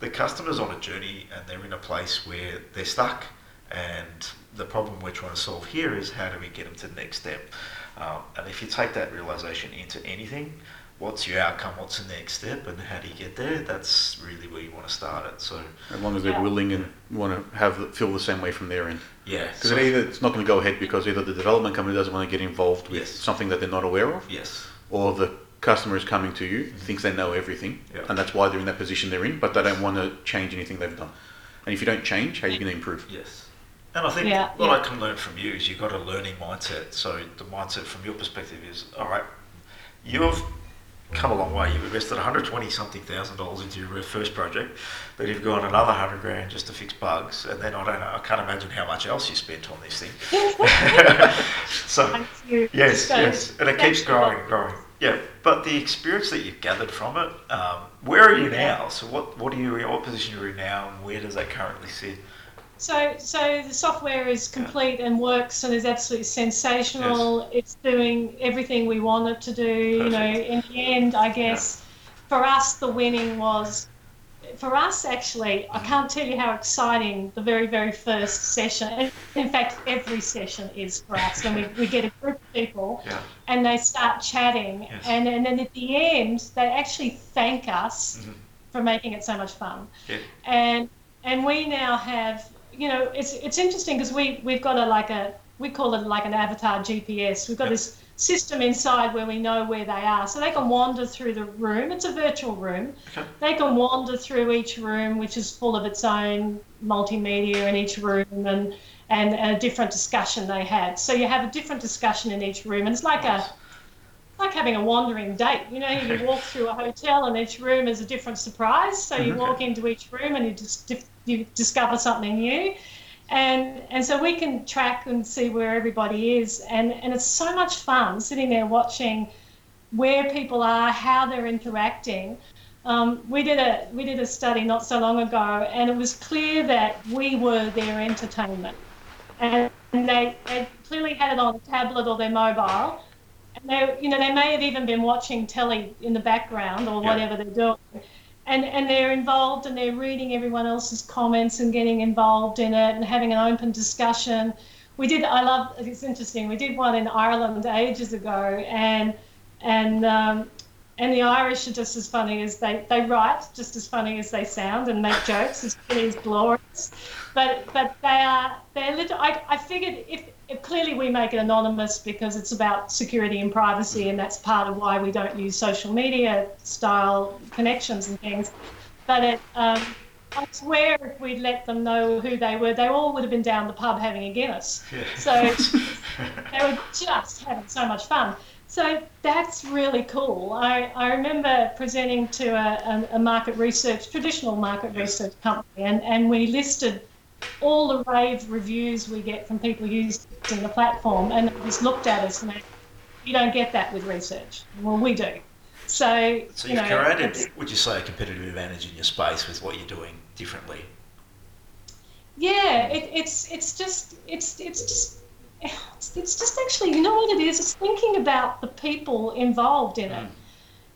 Speaker 1: the customer's on a journey and they're in a place where they're stuck. And the problem we're trying to solve here is how do we get them to the next step? Um, and if you take that realization into anything, what's your outcome? What's the next step? And how do you get there? That's really where you want to start it. So,
Speaker 3: as long as they're
Speaker 2: Yeah.
Speaker 3: willing and want to have feel the same way from their end.
Speaker 1: yeah.
Speaker 3: Because
Speaker 1: So,
Speaker 3: either it's not going to go ahead because either the development company doesn't want to get involved with
Speaker 1: Yes.
Speaker 3: something that they're not aware of,
Speaker 1: yes.
Speaker 3: or the customer is coming to you mm-hmm. thinks they know everything,
Speaker 1: Yeah.
Speaker 3: and that's why they're in that position they're in, but they don't want to change anything they've done. And if you don't change, how are you going to improve?
Speaker 1: Yes. And I think
Speaker 2: Yeah,
Speaker 1: what
Speaker 2: yeah.
Speaker 1: I can learn from you is you've got a learning mindset. So the mindset from your perspective is, all right, you've come a long way. You've invested 120 something thousand dollars into your first project, but you've gone another 100 grand just to fix bugs. And then I don't know, I can't imagine how much else you spent on this thing. so
Speaker 2: Thank you.
Speaker 1: Yes,
Speaker 2: So,
Speaker 1: yes, and it keeps growing,
Speaker 2: lot.
Speaker 1: growing. Yeah, but the experience that you've gathered from it, um, where are you now? So what, what are you, what position are you in now, and where does that currently sit?
Speaker 2: So, so the software is complete and works and is absolutely sensational. It's doing everything we want it to do. You know, in the end, I guess for us, the winning was for us actually. I can't tell you how exciting the very, very first session. In fact, every session is for us when we, we get a group of people
Speaker 1: Yeah.
Speaker 2: and they start chatting,
Speaker 1: Yes.
Speaker 2: and and then at the end, they actually thank us
Speaker 1: Mhm.
Speaker 2: for making it so much fun
Speaker 1: Yeah.
Speaker 2: and and we now have you know it's it's interesting because we we've got a like a we call it like an avatar GPS. We've got
Speaker 1: Yep.
Speaker 2: this system inside where we know where they are, so they can wander through the room. It's a virtual room.
Speaker 1: Okay.
Speaker 2: They can wander through each room, which is full of its own multimedia in each room, and and a different discussion they had. So you have a different discussion in each room, and it's like a like having a wandering date. You know, you walk through a hotel and each room is a different surprise. So you mm-hmm. walk into each room and you just you discover something new. And and so we can track and see where everybody is. And, and it's so much fun sitting there watching where people are, how they're interacting. Um, we did a we did a study not so long ago, and it was clear that we were their entertainment, and they, they clearly had it on a tablet or their mobile, and they you know they may have even been watching telly in the background or whatever they're doing, and and they're involved and they're reading everyone else's comments and getting involved in it and having an open discussion. We did I love it's interesting. We did one in Ireland ages ago, and and um, and the Irish are just as funny as they, they write, just as funny as they sound, and make jokes as as glorious. But but they are they're little. I, I figured if, if clearly we make it anonymous because it's about security and privacy, and that's part of why we don't use social media style connections and things. But it. Um, I swear if we'd let them know who they were, they all would have been down the pub having a Guinness. Yeah. So they were just having so much fun. So that's really cool. I, I remember presenting to a, a, market research, traditional market research company, and, and we listed all the rave reviews we get from people using the platform, and they just looked at us and they, you don't get that with research. Well, we do. So,
Speaker 1: so you've you know, created, would you say, a competitive advantage in your space with what you're doing differently?
Speaker 2: Yeah, it, it's it's just it's it's just it's, it's just actually, you know what it is? It's thinking about the people involved in it. Mm.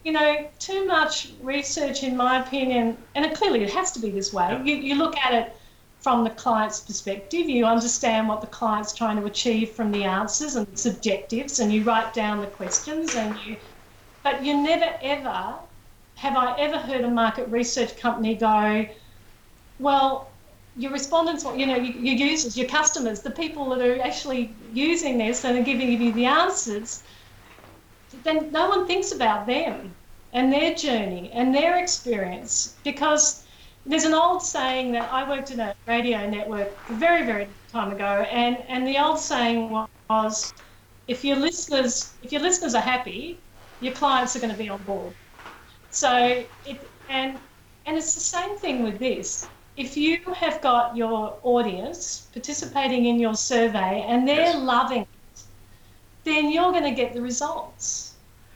Speaker 2: You know, too much research, in my opinion, and it, clearly it has to be this way. Yeah. You, you look at it from the client's perspective, you understand what the client's trying to achieve from the answers and its objectives, and you write down the questions, and you, but you never ever have I ever heard a market research company go, well, your respondents, you know, your users, your customers, the people that are actually using this and are giving you the answers, then no one thinks about them and their journey and their experience because there's an old saying that I worked in a radio network a very, very time ago, and, and the old saying was, if your listeners if your listeners are happy, your clients are going to be on board. So it and and it's the same thing with this if you have got your audience participating in your survey and they're yes. loving it, then you're going to get the results.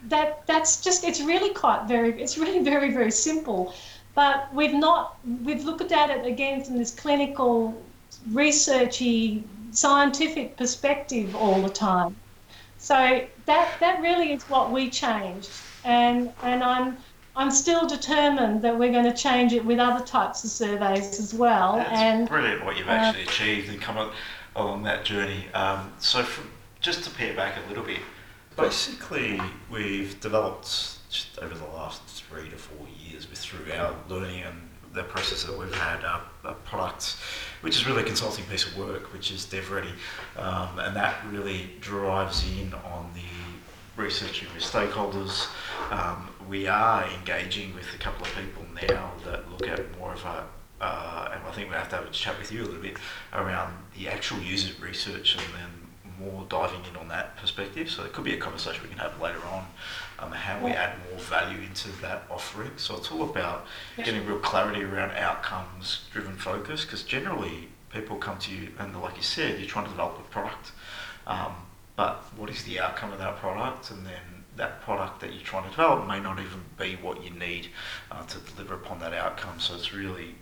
Speaker 2: That that's just it's really quite very it's really very very simple, but we've not we've looked at it again from this clinical, researchy, scientific perspective all the time. So that that really is what we changed, and and I'm I'm still determined that we're going to change it with other types of surveys as well.
Speaker 1: That's and brilliant what you've actually uh, achieved and come along that journey. Um, so, from, just to pare back a little bit, basically, we've developed just over the last three to four years with through our learning and the process that we've had a, a product which is really a consulting piece of work which is DevReady um, and that really drives in on the researching with stakeholders um, we are engaging with a couple of people now that look at more of a, uh, and I think we have to have a chat with you a little bit around the actual user research and then more diving in on that perspective. So it could be a conversation we can have later on, um, how we add more value into that offering. So it's all about getting real clarity around outcomes driven focus because generally people come to you and like you said, you're trying to develop a product. Um, but what is the outcome of that product and then that product that you're trying to develop may not even be what you need uh, to deliver upon that outcome. So it's really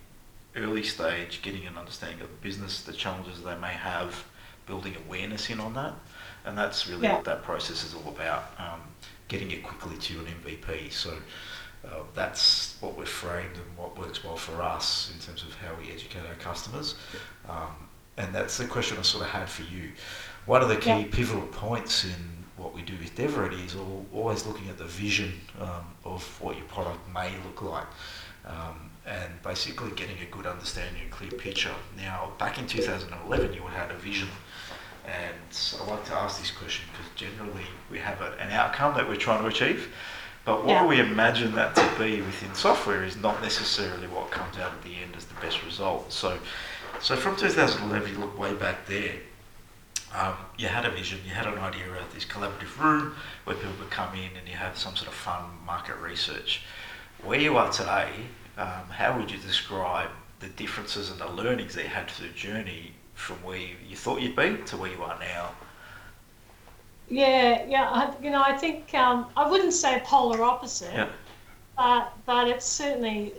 Speaker 1: early stage, getting an understanding of the business, the challenges they may have, building awareness in on that, and that's really yeah. what that process is all about. Um, getting it quickly to an MVP. So. Uh, that's what we've framed and what works well for us in terms of how we educate our customers. Um, and that's the question I sort of had for you. One of the key yeah. pivotal points in what we do with DevReady is all, always looking at the vision um, of what your product may look like. Um, and basically getting a good understanding and clear picture. Now, back in 2011, you had a vision, and I like to ask this question because generally we have a, an outcome that we're trying to achieve, but what yeah. we imagine that to be within software is not necessarily what comes out at the end as the best result. So, So from 2011, you look way back there. Um, you had a vision, you had an idea of this collaborative room where people would come in and you have some sort of fun market research. Where you are today, um, how would you describe the differences and the learnings that you had through the journey from where you, you thought you'd be to where you are now?
Speaker 2: Yeah, yeah. I, you know, I think um, I wouldn't say polar opposite,
Speaker 1: Yeah.
Speaker 2: but but it's certainly,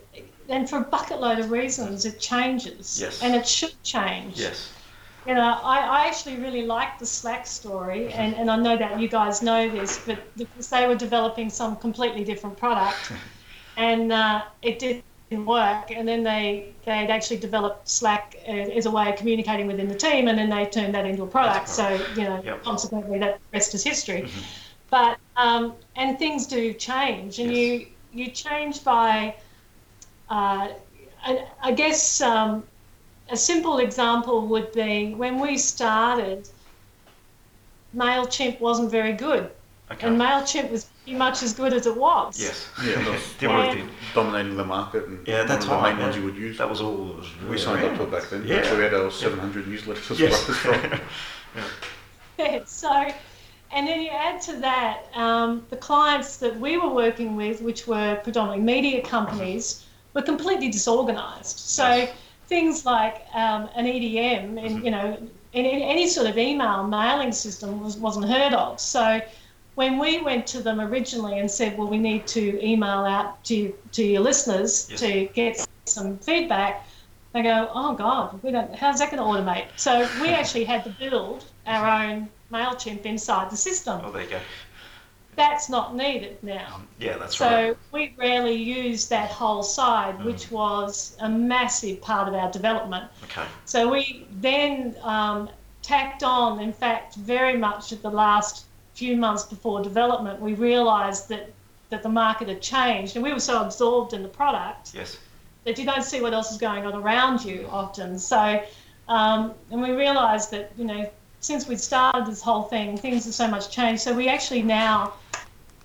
Speaker 2: and for a bucket load of reasons, it changes.
Speaker 1: Yes.
Speaker 2: And it should change.
Speaker 1: Yes.
Speaker 2: You know, I, I actually really like the Slack story, and, and I know that you guys know this, but because they were developing some completely different product, and uh, it didn't work, and then they they'd actually developed Slack uh, as a way of communicating within the team, and then they turned that into a product. So you know,
Speaker 1: Yep.
Speaker 2: consequently, that rest is history.
Speaker 1: Mhm.
Speaker 2: But um, and things do change, and
Speaker 1: Yes.
Speaker 2: you you change by, uh, I, I guess. Um, a simple example would be when we started, MailChimp wasn't very good.
Speaker 1: Okay.
Speaker 2: And MailChimp was pretty much as good as it was.
Speaker 1: yes.
Speaker 3: Yeah, that was
Speaker 1: They
Speaker 3: one
Speaker 1: already
Speaker 3: of
Speaker 1: did.
Speaker 3: the dominating the market and
Speaker 1: Yeah, that's
Speaker 3: one of the main ones you would use.
Speaker 1: That was all. that was
Speaker 3: we signed up
Speaker 1: around.
Speaker 3: to it back then.
Speaker 1: Yeah.
Speaker 3: So we had our 700 newsletter subscribers
Speaker 1: Yes.
Speaker 3: from.
Speaker 2: Yeah, so, and then you add to that um, the clients that we were working with, which were predominantly media companies, were completely disorganized. So
Speaker 1: Yes.
Speaker 2: Things like um, an EDM, and you know, in, in any sort of email mailing system was, wasn't heard of. So when we went to them originally and said, well, we need to email out to to your listeners
Speaker 1: Yes.
Speaker 2: to get some feedback, they go, oh God, we don't. How's that going to automate? So we actually had to build our own Mailchimp inside the system.
Speaker 1: Oh, there you go.
Speaker 2: That's not needed now.
Speaker 1: Um, yeah, that's
Speaker 2: So
Speaker 1: right.
Speaker 2: So we rarely use that whole side,
Speaker 1: Mm.
Speaker 2: which was a massive part of our development.
Speaker 1: Okay.
Speaker 2: So we then um, tacked on, in fact, very much at the last few months before development, we realised that that the market had changed, and we were so absorbed in the product
Speaker 1: Yes.
Speaker 2: that you don't see what else is going on around you often. So, um, and we realised that you know since we'd started this whole thing, things have so much changed. So we actually now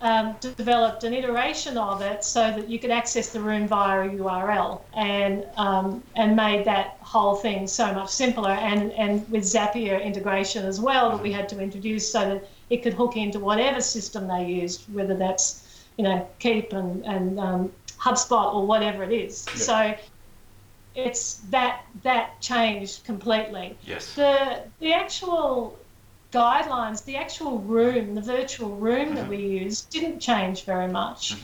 Speaker 2: um, developed an iteration of it so that you could access the room via a URL, and um, and made that whole thing so much simpler. And and with Zapier integration as well that we had to introduce so that it could hook into whatever system they used, whether that's you know Keap and and um, HubSpot or whatever it is.
Speaker 3: Yeah.
Speaker 2: So it's that that changed completely.
Speaker 1: Yes.
Speaker 2: The the actual guidelines, the actual room, the virtual room that we used didn't change very much.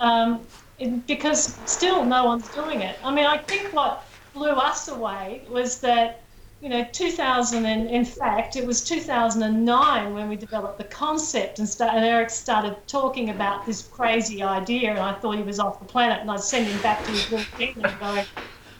Speaker 2: Um, it- because still no one's doing it. I mean, I think what blew us away was that, you know, 2000, and in fact, it was 2009 when we developed the concept and, start, and Eric started talking about this crazy idea, and I thought he was off the planet, and I'd send him back to his little kingdom going,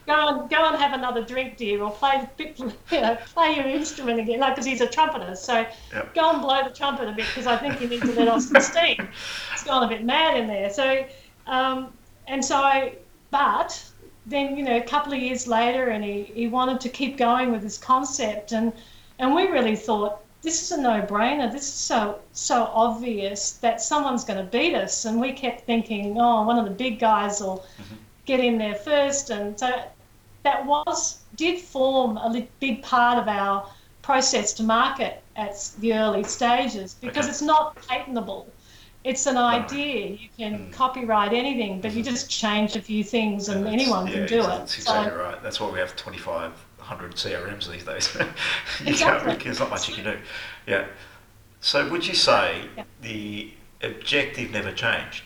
Speaker 2: go and go and have another drink, dear, or play you know play your instrument again, like because he's a trumpeter. So
Speaker 1: Yep.
Speaker 2: go and blow the trumpet a bit because I think you need to let off some steam. It's gone a bit mad in there. So um, and so I, but then you know a couple of years later, and he, he wanted to keep going with this concept, and and we really thought this is a no-brainer. This is so so obvious that someone's going to beat us, and we kept thinking, oh, one of the big guys will get in there first, and so that was did form a big part of our process to market at the early stages because
Speaker 1: Okay.
Speaker 2: it's not patentable. It's an idea. You can
Speaker 1: Mm.
Speaker 2: copyright anything, but you just change a few things and anyone
Speaker 1: yeah,
Speaker 2: can do it.
Speaker 1: That's exactly right. That's why we have 2,500 CRMs these days. You
Speaker 2: Exactly.
Speaker 1: There's not much you can do. Yeah. So would you say
Speaker 2: Yeah.
Speaker 1: the objective never changed?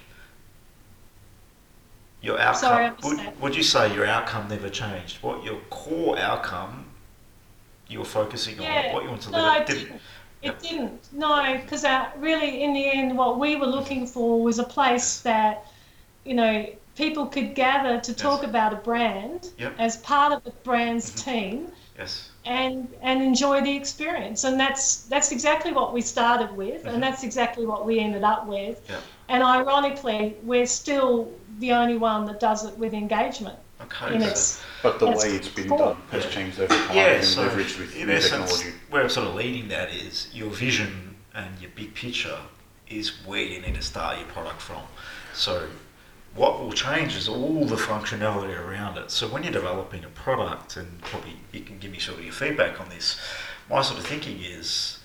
Speaker 1: Your outcome.
Speaker 2: Sorry,
Speaker 1: would, would you say your outcome never changed? What your core outcome you were focusing on, what you want to
Speaker 2: No,
Speaker 1: live
Speaker 2: it
Speaker 1: didn't-
Speaker 2: didn't. It didn't. No, because really, in the end, what we were looking for was a place that, you know, people could gather to talk about a brand
Speaker 1: Yep.
Speaker 2: as part of the brand's
Speaker 1: Mhm.
Speaker 2: team
Speaker 1: Yes.
Speaker 2: and and enjoy the experience. And that's that's exactly what we started with,
Speaker 1: Mhm.
Speaker 2: and that's exactly what we ended up with.
Speaker 1: Yep.
Speaker 2: And ironically, we're still the only one that does it with engagement.
Speaker 1: Okay.
Speaker 2: In
Speaker 1: so-
Speaker 2: its
Speaker 3: But the
Speaker 2: That's
Speaker 3: way it's been
Speaker 2: cool.
Speaker 3: done has changed over time
Speaker 1: Yeah,
Speaker 3: and
Speaker 1: so
Speaker 3: leveraged with
Speaker 1: in
Speaker 3: new
Speaker 1: essence,
Speaker 3: technology.
Speaker 1: where I'm sort of leading that is your vision and your big picture is where you need to start your product from. So what will change is all the functionality around it. So when you're developing a product, and probably you can give me sort of your feedback on this, my sort of thinking is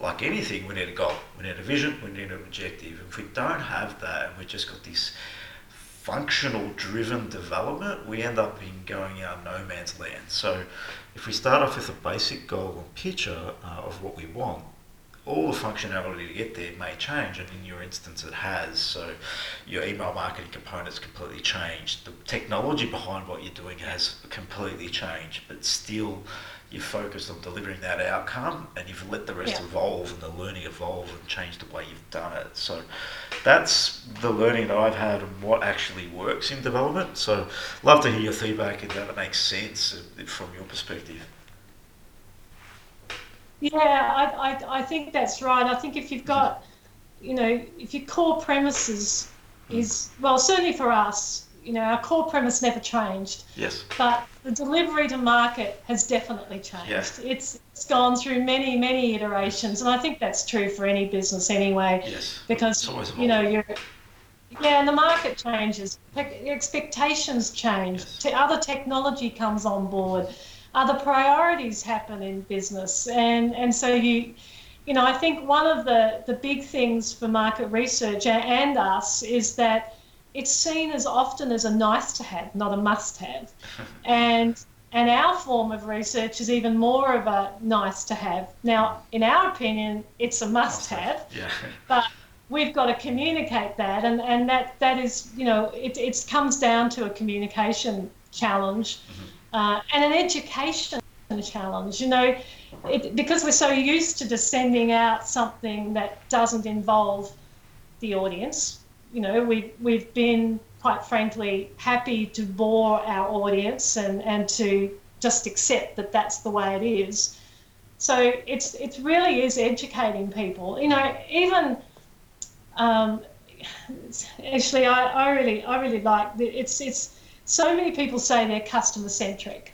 Speaker 1: like anything, we need a goal, we need a vision, we need an objective. If we don't have that and we've just got this functional driven development, we end up in going out no man's land. So if we start off with a basic goal and picture uh, of what we want, all the functionality to get there may change, and in your instance, it has. So, your email marketing component's completely changed. The technology behind what you're doing has completely changed, but still, you're focused on delivering that outcome, and you've let the rest yeah. evolve and the learning evolve and change the way you've done it. So, that's the learning that I've had and what actually works in development. So, love to hear your feedback and that it makes sense from your perspective.
Speaker 2: Yeah, I, I, I think that's right. I think if you've got, you know, if your core premises hmm. is, well, certainly for us, you know, our core premise never changed.
Speaker 1: Yes.
Speaker 2: But the delivery to market has definitely changed.
Speaker 1: Yes.
Speaker 2: It's, it's gone through many, many iterations. And I think that's true for any business anyway.
Speaker 1: Yes.
Speaker 2: Because, you know, you're, yeah, and the market changes, expectations change, yes. other technology comes on board other priorities happen in business. And, and so you, you know, I think one of the, the big things for market research and us is that it's seen as often as a nice to have, not a must have. and and our form of research is even more of a nice to have. Now, in our opinion, it's a must have.
Speaker 1: Yeah.
Speaker 2: But we've got to communicate that and, and that, that is, you know, it, it comes down to a communication challenge. Mm-hmm uh, and an education challenge. You know, it, because we're so used to just sending out something that doesn't involve the audience. You know, we've we've been quite frankly happy to bore our audience and and to just accept that that's the way it is. So it's it really is educating people. You know, even um, actually, I, I really I really like it's it's so many people say they're customer centric.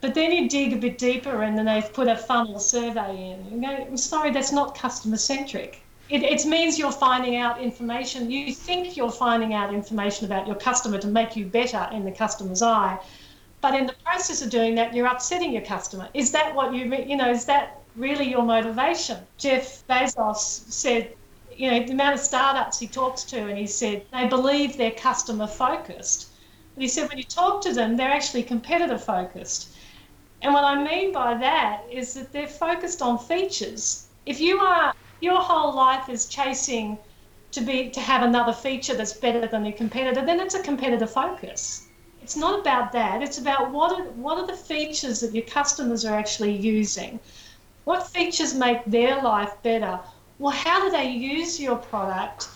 Speaker 2: But then you dig a bit deeper and then they've put a funnel survey in. You I'm sorry, that's not customer centric. It, it means you're finding out information. You think you're finding out information about your customer to make you better in the customer's eye. But in the process of doing that, you're upsetting your customer. Is that what you, you know, is that really your motivation? Jeff Bezos said, you know, the amount of startups he talks to, and he said they believe they're customer focused but he said when you talk to them, they're actually competitor focused. And what I mean by that is that they're focused on features. If you are your whole life is chasing to be to have another feature that's better than your competitor, then it's a competitor focus. It's not about that. It's about what are what are the features that your customers are actually using. What features make their life better? Well, how do they use your product?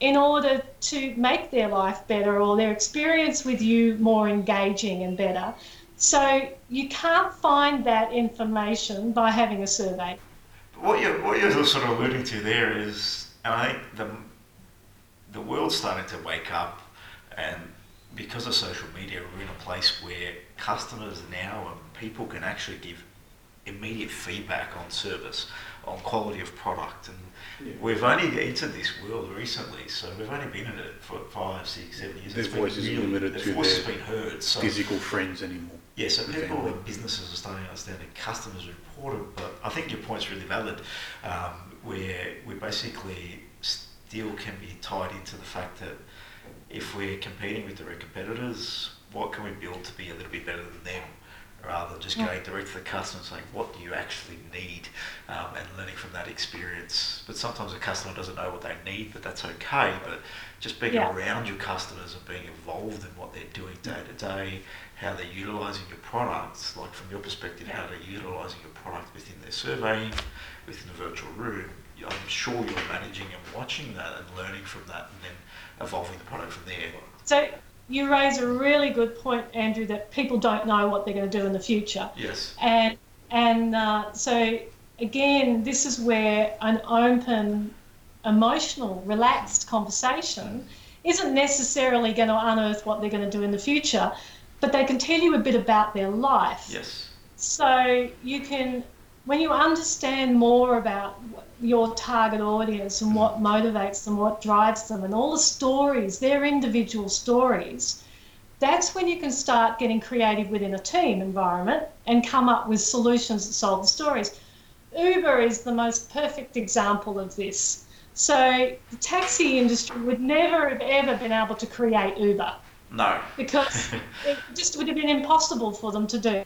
Speaker 2: in order to make their life better or their experience with you more engaging and better. So you can't find that information by having a survey.
Speaker 1: What you're, what you're sort of alluding to there is, and I think the, the world's starting to wake up, and because of social media, we're in a place where customers now and people can actually give immediate feedback on service, on quality of product, and yeah. We've only entered this world recently, so we've only been in it for five, six, seven years.
Speaker 3: Their voice is really, limited
Speaker 1: their
Speaker 3: to
Speaker 1: voice has been heard. So
Speaker 3: physical friends anymore.
Speaker 1: Yeah, so people and businesses are starting to understand that customers are important, but I think your point's really valid, um, where we basically still can be tied into the fact that if we're competing with direct competitors, what can we build to be a little bit better than them? rather than just going direct to the customer and saying, what do you actually need, um, and learning from that experience. But sometimes a customer doesn't know what they need, but that's okay. But just being yeah. around your customers and being involved in what they're doing day to day, how they're utilising your products, like from your perspective, how they're utilising your product within their surveying, within the virtual room, I'm sure you're managing and watching that and learning from that and then evolving the product from there.
Speaker 2: So you raise a really good point, Andrew, that people don't know what they're going to do in the future.
Speaker 1: Yes.
Speaker 2: And and uh, so again, this is where an open, emotional, relaxed conversation isn't necessarily going to unearth what they're going to do in the future, but they can tell you a bit about their life.
Speaker 1: Yes.
Speaker 2: So you can when you understand more about your target audience and what motivates them, what drives them, and all the stories, their individual stories, that's when you can start getting creative within a team environment and come up with solutions that solve the stories. Uber is the most perfect example of this. So the taxi industry would never have ever been able to create Uber.
Speaker 1: No.
Speaker 2: Because it just would have been impossible for them to do.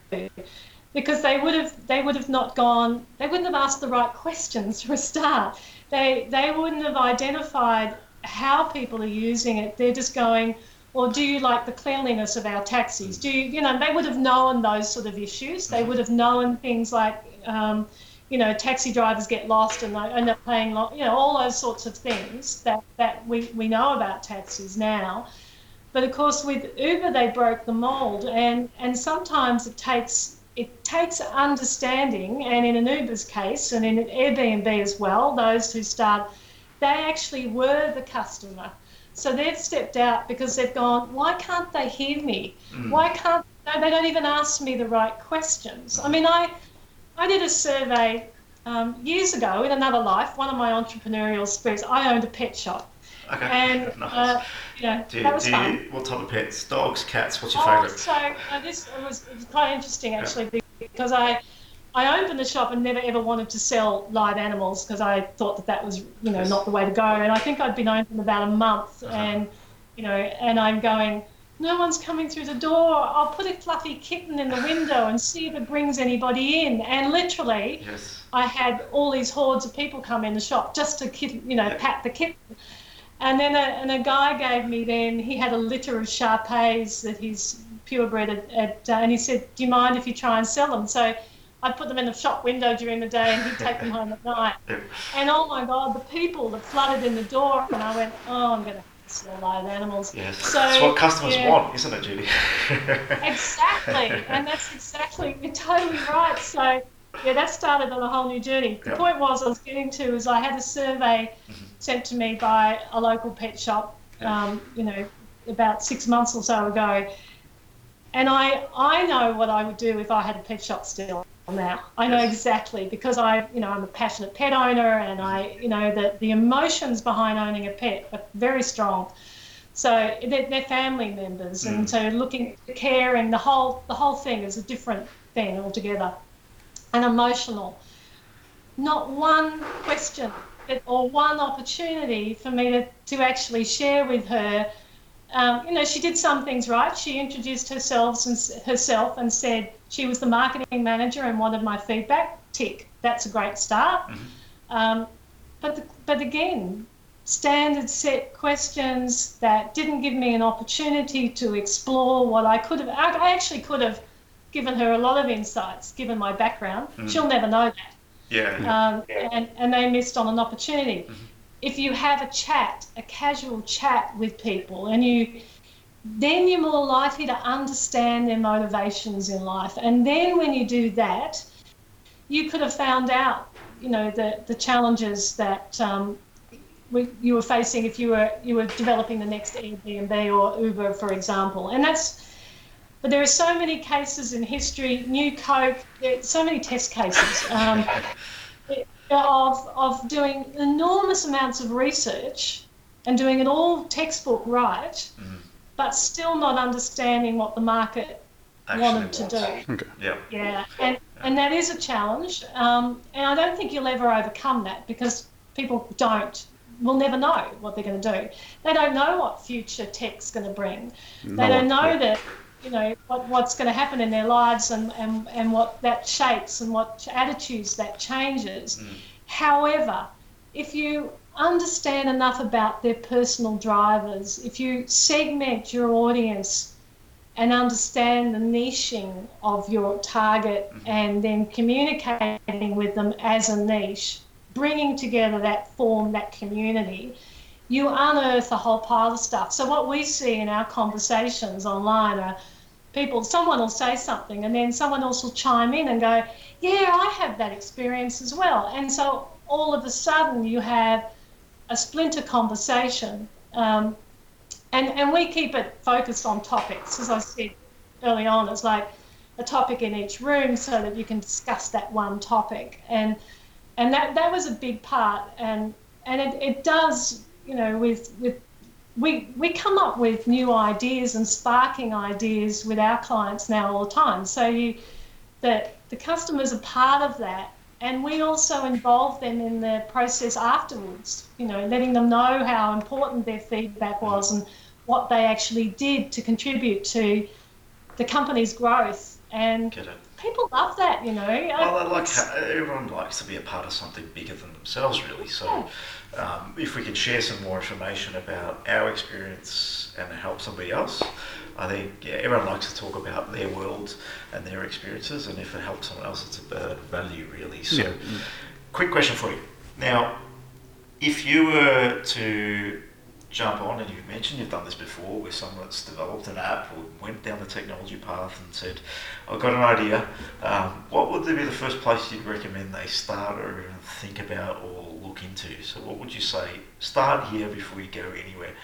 Speaker 2: Because they would have they would have not gone they wouldn't have asked the right questions for a start. They they wouldn't have identified how people are using it. They're just going, or do you like the cleanliness of our taxis? Do you, you know, they would have known those sort of issues. They would have known things like, um, you know, taxi drivers get lost and they end up paying, you know, all those sorts of things that, that we, we know about taxis now. But of course, with Uber, they broke the mold, and, and sometimes it takes it takes understanding, and in an Uber's case, and in an Airbnb as well, those who start, they actually were the customer so they've stepped out because they've gone, why can't they hear me? Mm. Why can't they don't even ask me the right questions? I mean, I, I did a survey um, years ago in another life, one of my entrepreneurial spirits, I owned a pet shop.
Speaker 1: Okay.
Speaker 2: And nice. uh, yeah,
Speaker 1: do
Speaker 2: that was fun.
Speaker 1: You, what type of pets? Dogs, cats? What's your
Speaker 2: oh,
Speaker 1: favourite?
Speaker 2: So uh, this was, was, quite interesting actually yeah. because I I opened the shop and never ever wanted to sell live animals because I thought that that was, you know, not the way to go. And I think I'd been open about a month, uh-huh. and you know, and I'm going, no one's coming through the door. I'll put a fluffy kitten in the window and see if it brings anybody in. And literally,
Speaker 1: yes.
Speaker 2: I had all these hordes of people come in the shop just to, you know, pat the kitten. And then a, and a guy gave me then, he had a litter of Shar Peis that he's purebred at, at uh, and he said, do you mind if you try and sell them? So I'd put them in the shop window during the day and he'd take them home at night. And oh my God, the people that flooded in the door, and I went, oh, I'm going to sell live animals.
Speaker 1: Yes, so, that's what customers yeah, want, isn't it, Judy?
Speaker 2: exactly, and that's exactly, you're totally right. So, yeah, that started on a whole new journey. The yep. point was I was getting to is I had a survey mm-hmm. sent to me by a local pet shop, yep. um, you know, about six months or so ago. And I, I know what I would do if I had a pet shop still now. I know exactly because I, you know, I'm a passionate pet owner, and I, you know, that the emotions behind owning a pet are very strong. So they're, they're family members, and mm. so looking, caring, the whole, the whole thing is a different thing altogether, and emotional. Not one question or one opportunity for me to, to actually share with her um, you know, she did some things right. She introduced herself and herself and said she was the marketing manager and wanted my feedback. Tick. That's a great start. Mm-hmm. Um, but the, but again, standard set questions that didn't give me an opportunity to explore what I could have. I actually could have given her a lot of insights given my background. Mm-hmm. She'll never know that.
Speaker 1: Yeah.
Speaker 2: Um, and, and they missed on an opportunity. Mm-hmm if you have a chat, a casual chat with people, and you then you're more likely to understand their motivations in life. And then when you do that, you could have found out, you know, the, the challenges that um, we, you were facing if you were you were developing the next Airbnb or Uber, for example. And that's but there are so many cases in history, New Coke, so many test cases. Um, of, of doing enormous amounts of research and doing it all textbook right, mm. but still not understanding what the market Actually wanted to do.
Speaker 3: Okay.
Speaker 1: Yeah.
Speaker 2: Yeah, and, and that is a challenge. Um, and I don't think you'll ever overcome that because people don't will never know what they're going to do. They don't know what future tech's going to bring. No they don't know that you know what, what's going to happen in their lives and, and, and what that shapes and what attitudes that changes. Mm. However, if you understand enough about their personal drivers, if you segment your audience and understand the niching of your target mm-hmm. and then communicating with them as a niche, bringing together that form, that community, you unearth a whole pile of stuff. So, what we see in our conversations online are people, someone will say something and then someone else will chime in and go, Yeah, I have that experience as well. And so all of a sudden you have a splinter conversation. Um, and, and we keep it focused on topics. As I said early on, it's like a topic in each room so that you can discuss that one topic. And and that that was a big part. And and it, it does, you know, with with we we come up with new ideas and sparking ideas with our clients now all the time. So you that the customers are part of that and we also involve them in the process afterwards you know letting them know how important their feedback was and what they actually did to contribute to the company's growth and people love that you know
Speaker 1: well, like everyone likes to be a part of something bigger than themselves really so um, if we can share some more information about our experience and help somebody else I think yeah, everyone likes to talk about their world and their experiences, and if it helps someone else, it's a value, really. So, yeah. quick question for you. Now, if you were to jump on, and you've mentioned you've done this before, where someone that's developed an app or went down the technology path and said, "I've got an idea," um, what would be the first place you'd recommend they start or even think about or look into? So, what would you say? Start here before you go anywhere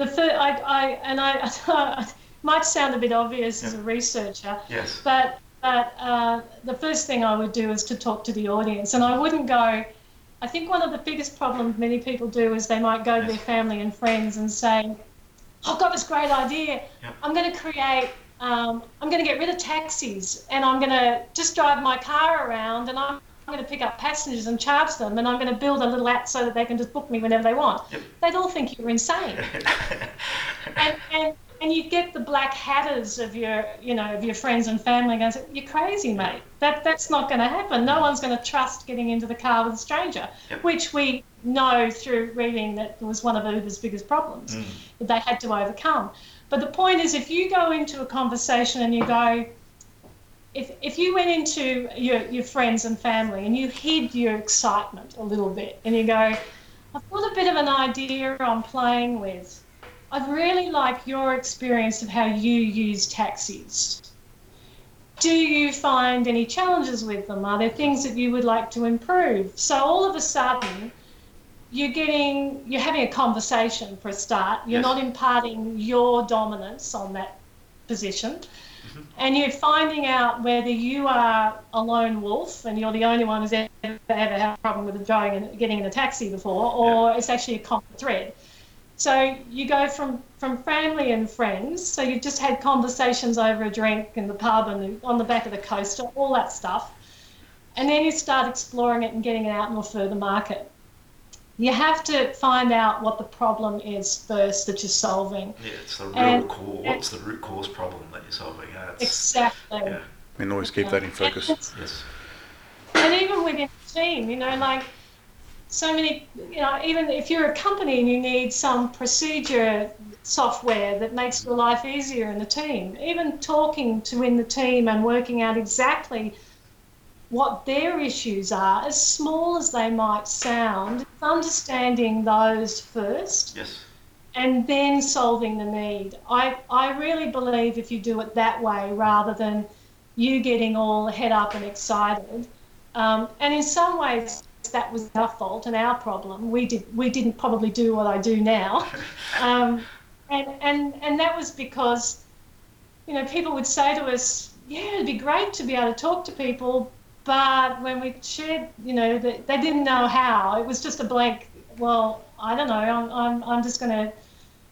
Speaker 2: the first, I, I, and I, I might sound a bit obvious yeah. as a researcher,
Speaker 1: yes.
Speaker 2: but but uh, the first thing I would do is to talk to the audience, and I wouldn't go. I think one of the biggest problems many people do is they might go to their family and friends and say, "I've got this great idea. Yep. I'm going to create. Um, I'm going to get rid of taxis, and I'm going to just drive my car around, and I'm I'm going to pick up passengers and charge them, and I'm going to build a little app so that they can just book me whenever they want. Yep. They'd all think you're insane. and, and and you get the black hatters of your you know of your friends and family going, "You're crazy, mate. That that's not going to happen. No one's going to trust getting into the car with a stranger," yep. which we know through reading that was one of Uber's biggest problems mm. that they had to overcome. But the point is, if you go into a conversation and you go, if, if you went into your, your friends and family and you hid your excitement a little bit and you go, I've got a bit of an idea I'm playing with. I'd really like your experience of how you use taxis. Do you find any challenges with them? Are there things that you would like to improve? So all of a sudden, you're getting you're having a conversation for a start. You're yes. not imparting your dominance on that position Mm-hmm. And you're finding out whether you are a lone wolf and you're the only one who's ever, ever had a problem with driving and getting in a taxi before, or yeah. it's actually a common thread. So you go from, from family and friends. So you've just had conversations over a drink in the pub and on the back of the coaster, all that stuff. And then you start exploring it and getting it out in a further market you have to find out what the problem is first that you're solving.
Speaker 1: Yeah, it's the real and, core. What's the root cause problem that you're solving? Yeah,
Speaker 2: exactly. Yeah.
Speaker 3: And always keep that in focus.
Speaker 1: yes.
Speaker 2: And even within the team, you know, like so many, you know, even if you're a company and you need some procedure software that makes your life easier in the team, even talking to in the team and working out exactly what their issues are, as small as they might sound, understanding those first.
Speaker 1: Yes.
Speaker 2: And then solving the need. I, I really believe if you do it that way rather than you getting all head up and excited. Um, and in some ways, that was our fault and our problem. We did we didn't probably do what I do now, um, and and and that was because, you know, people would say to us, "Yeah, it'd be great to be able to talk to people, but when we shared, you know, they, they didn't know how. It was just a blank, well, I don't know, I'm, I'm, I'm just going to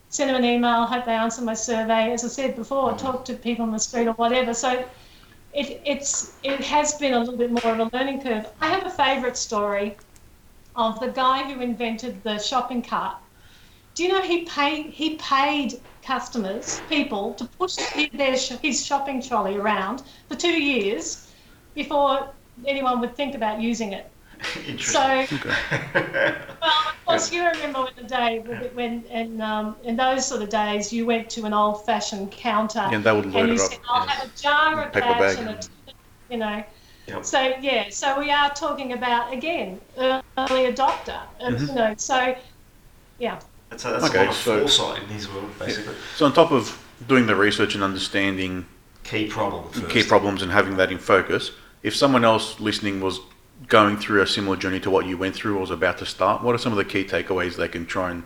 Speaker 2: send them an email, hope they answer my survey. As I said before, talk to people on the street or whatever. So it, it's, it has been a little bit more of a learning curve. I have a favourite story of the guy who invented the shopping cart. Do you know he paid, he paid customers, people, to push their, his shopping trolley around for two years before anyone would think about using it. So, well, of course, you remember when the day when in um, in those sort of days you went to an old-fashioned counter
Speaker 3: and, they would load
Speaker 2: and you
Speaker 3: it
Speaker 2: said, "I'll yes. have a jar of
Speaker 3: Paper
Speaker 2: that," and a, you know. Yep. So yeah, so we are talking about again early adopter, mm-hmm. you know. So yeah.
Speaker 1: That's a, that's okay, a lot of so, foresight in his world, basically. Yeah.
Speaker 3: So on top of doing the research and understanding
Speaker 1: key problems,
Speaker 3: key problems, and having that in focus, if someone else listening was going through a similar journey to what you went through or was about to start, what are some of the key takeaways they can try and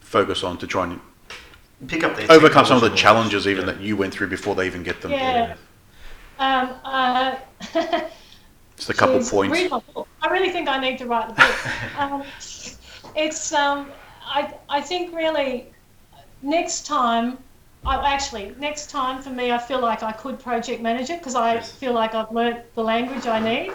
Speaker 3: focus on to try and
Speaker 1: pick up their
Speaker 3: overcome some of the challenges
Speaker 1: knowledge.
Speaker 3: even
Speaker 1: Yeah.
Speaker 3: that you went through before they even get them.
Speaker 2: Yeah. Um, uh,
Speaker 3: Just a couple
Speaker 2: Jeez,
Speaker 3: points.
Speaker 2: read my book. I really think I need to write the book. um, it's um, I I think really next time. I actually next time for me, I feel like I could project manage it because I
Speaker 1: Yes.
Speaker 2: feel like I've learnt the language I need.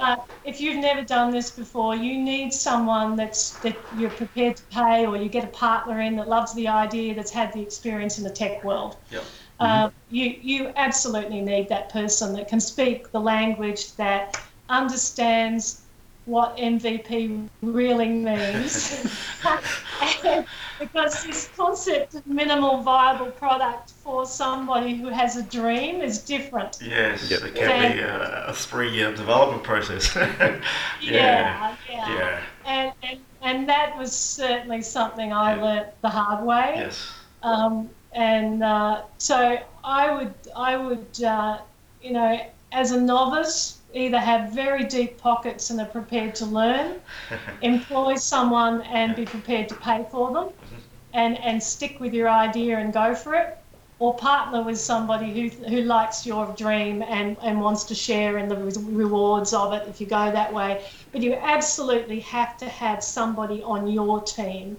Speaker 2: But if you've never done this before, you need someone that's that you're prepared to pay, or you get a partner in that loves the idea, that's had the experience in the tech world.
Speaker 1: Yep.
Speaker 2: Uh, you you absolutely need that person that can speak the language that understands what MVP really means. Because this concept of minimal viable product for somebody who has a dream is different.
Speaker 1: Yes,
Speaker 3: Yep.
Speaker 1: it can be a, a three-year development process. yeah.
Speaker 2: Yeah, yeah.
Speaker 1: Yeah.
Speaker 2: And, and and that was certainly something I
Speaker 1: Yeah.
Speaker 2: learnt the hard way.
Speaker 1: Yes.
Speaker 2: Um, and uh, so I would, I would, uh, you know, as a novice, either have very deep pockets and are prepared to learn, employ someone and be prepared to pay for them, mm-hmm. and and stick with your idea and go for it, or partner with somebody who who likes your dream and and wants to share in the rewards of it if you go that way. But you absolutely have to have somebody on your team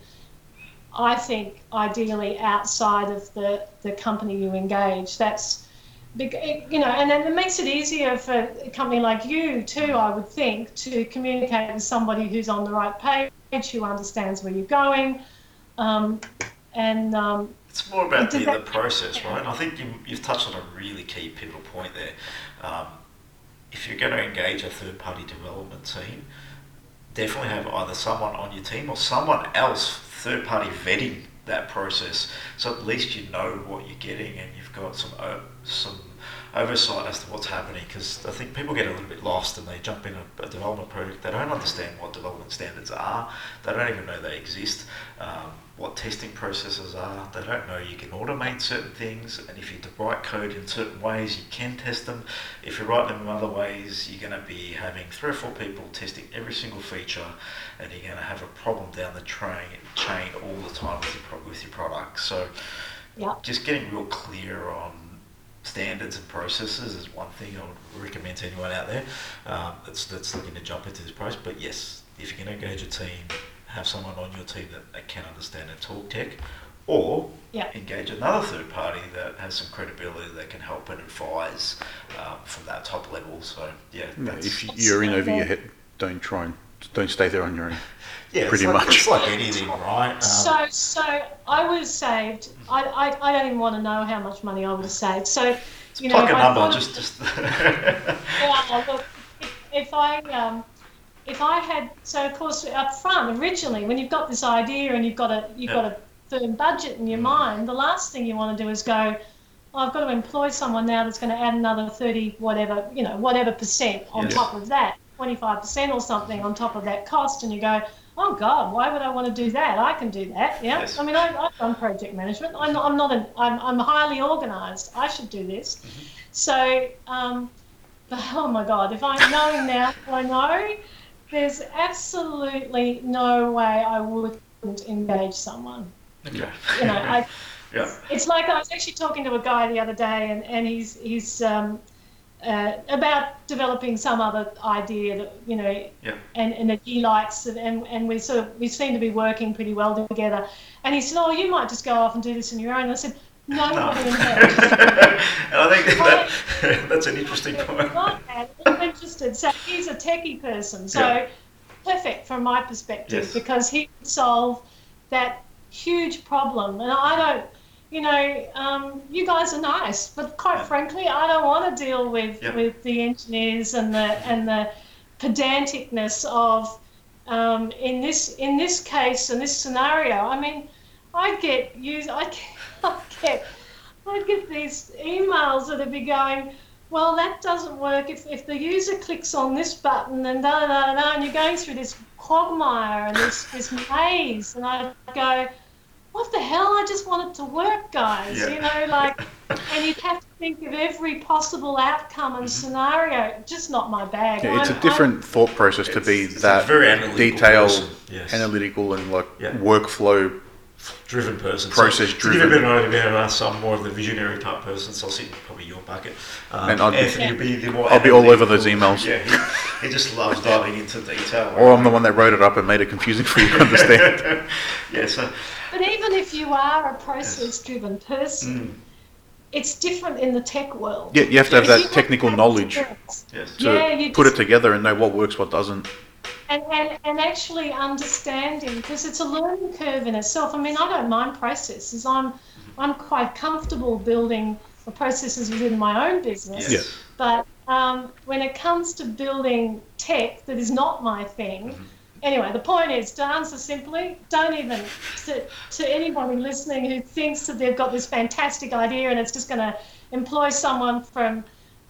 Speaker 2: I think ideally outside of the, the company you engage. That's you know, and then it makes it easier for a company like you too. I would think to communicate with somebody who's on the right page, who understands where you're going, um, and um,
Speaker 1: It's more about the,
Speaker 2: Does
Speaker 1: the process, right? I think you, you've touched on a really key pivotal point there. Um, if you're going to engage a third party development team, definitely have either someone on your team or someone else third party vetting that process. So at least you know what you're getting and got some o- some oversight as to what's happening. Because I think people get a little bit lost and they jump in a, a development project. They don't understand what development standards are. They don't even know they exist. Um, what testing processes are. They don't know you can automate certain things, and if you write code in certain ways, you can test them. If you write them in other ways, you're going to be having three or four people testing every single feature, and you're going to have a problem down the train chain all the time with your with your product. So,
Speaker 2: yeah,
Speaker 1: just getting real clear on standards and processes is one thing I would recommend to anyone out there um, that's that's looking to jump into this process. But yes, if you're going to engage a team, have someone on your team that, that can understand and talk tech, or
Speaker 2: Yeah.
Speaker 1: engage another third party that has some credibility that can help and advise um, from that top level. So yeah,
Speaker 3: Yeah,
Speaker 1: that's,
Speaker 3: if you're in over your head, don't try and don't stay there on your own.
Speaker 1: yeah, it's
Speaker 3: pretty
Speaker 1: like,
Speaker 3: much.
Speaker 1: It's like anything, right? Um,
Speaker 2: So, so I would have saved. I, I, I don't even want to know how much money I would have saved. So, you know,
Speaker 1: pluck
Speaker 2: if
Speaker 1: number,
Speaker 2: thought of-
Speaker 1: just just.
Speaker 2: Yeah, look, if, if I um, if I had so of course up front originally when you've got this idea and you've got a you've got a firm budget in your mind, the last thing you want to do is go, oh, I've got to employ someone now that's going to add another thirty whatever you know whatever percent on
Speaker 1: Yes.
Speaker 2: top of that, twenty five percent or something on top of that cost, and you go. Oh God! Why would I want to do that? I can do that. Yeah.
Speaker 1: Yes.
Speaker 2: I mean, I, I've done project management. I'm not. I'm not. An, I'm, I'm highly organised. I should do this. So, um, but, oh my God, if I'm knowing now I know, there's absolutely no way I wouldn't engage someone.
Speaker 1: okay.
Speaker 2: You know, I,
Speaker 1: yeah.
Speaker 2: it's like I was actually talking to a guy the other day, and, and he's he's um, uh, about developing some other idea that you know,
Speaker 1: Yeah.
Speaker 2: and, and that he likes, and, and and we sort of we seem to be working pretty well together. And he said, "Oh, you might just go off and do this on your own." And I said, "No,
Speaker 1: No.
Speaker 2: not
Speaker 1: and I think that, that's an interesting point.
Speaker 2: I'm interested. So he's a techie person, so
Speaker 1: Yeah.
Speaker 2: perfect from my perspective
Speaker 1: Yes.
Speaker 2: because he would solve that huge problem. And I don't, you know, um, you guys are nice, but quite frankly, I don't want to deal with
Speaker 1: Yeah.
Speaker 2: with the engineers and the and the pedanticness of. Um, in this in this case in this scenario, I mean, I get use I get, I get I get these emails that would be going, well, that doesn't work if, if the user clicks on this button and da da da da, and you're going through this quagmire and this, this maze, and I go, what the hell? I just want it to work, guys.
Speaker 1: Yeah.
Speaker 2: You know, like, and you'd have to think of every possible outcome and scenario. Just not my bag.
Speaker 3: Yeah, it's a
Speaker 2: I'm-
Speaker 3: different thought process to be
Speaker 1: It's- it's
Speaker 3: that
Speaker 1: very analytical
Speaker 3: detailed,
Speaker 1: yes.
Speaker 3: analytical, and like
Speaker 1: Yeah.
Speaker 3: workflow
Speaker 1: driven person.
Speaker 3: Process
Speaker 1: so,
Speaker 3: driven.
Speaker 1: To give a bit of an idea about us, I'm more of the visionary type person, so I'll sit in probably your bucket. Um,
Speaker 3: And I'll be-
Speaker 1: Anthony will be the more
Speaker 3: I'll be all over those emails.
Speaker 1: Yeah, he, he just loves diving into detail.
Speaker 3: Or I'm the one that wrote it up and made it confusing for you to understand.
Speaker 1: yeah, so
Speaker 2: But even if you are a process-driven person,
Speaker 1: mm,
Speaker 2: it's different in the tech world.
Speaker 3: yeah, you have to have that technical
Speaker 2: have
Speaker 3: knowledge
Speaker 1: yes.
Speaker 3: to
Speaker 2: Yeah, you
Speaker 3: put it together and know what works, what doesn't.
Speaker 2: and, and, and actually understanding because it's a learning curve in itself. I mean, I don't mind processes. I'm I'm quite comfortable building the processes within my own business.
Speaker 1: Yes.
Speaker 2: But um, when it comes to building tech that is not my thing, anyway, the point is to answer simply, don't even to, to anybody listening who thinks that they've got this fantastic idea and it's just going to employ someone from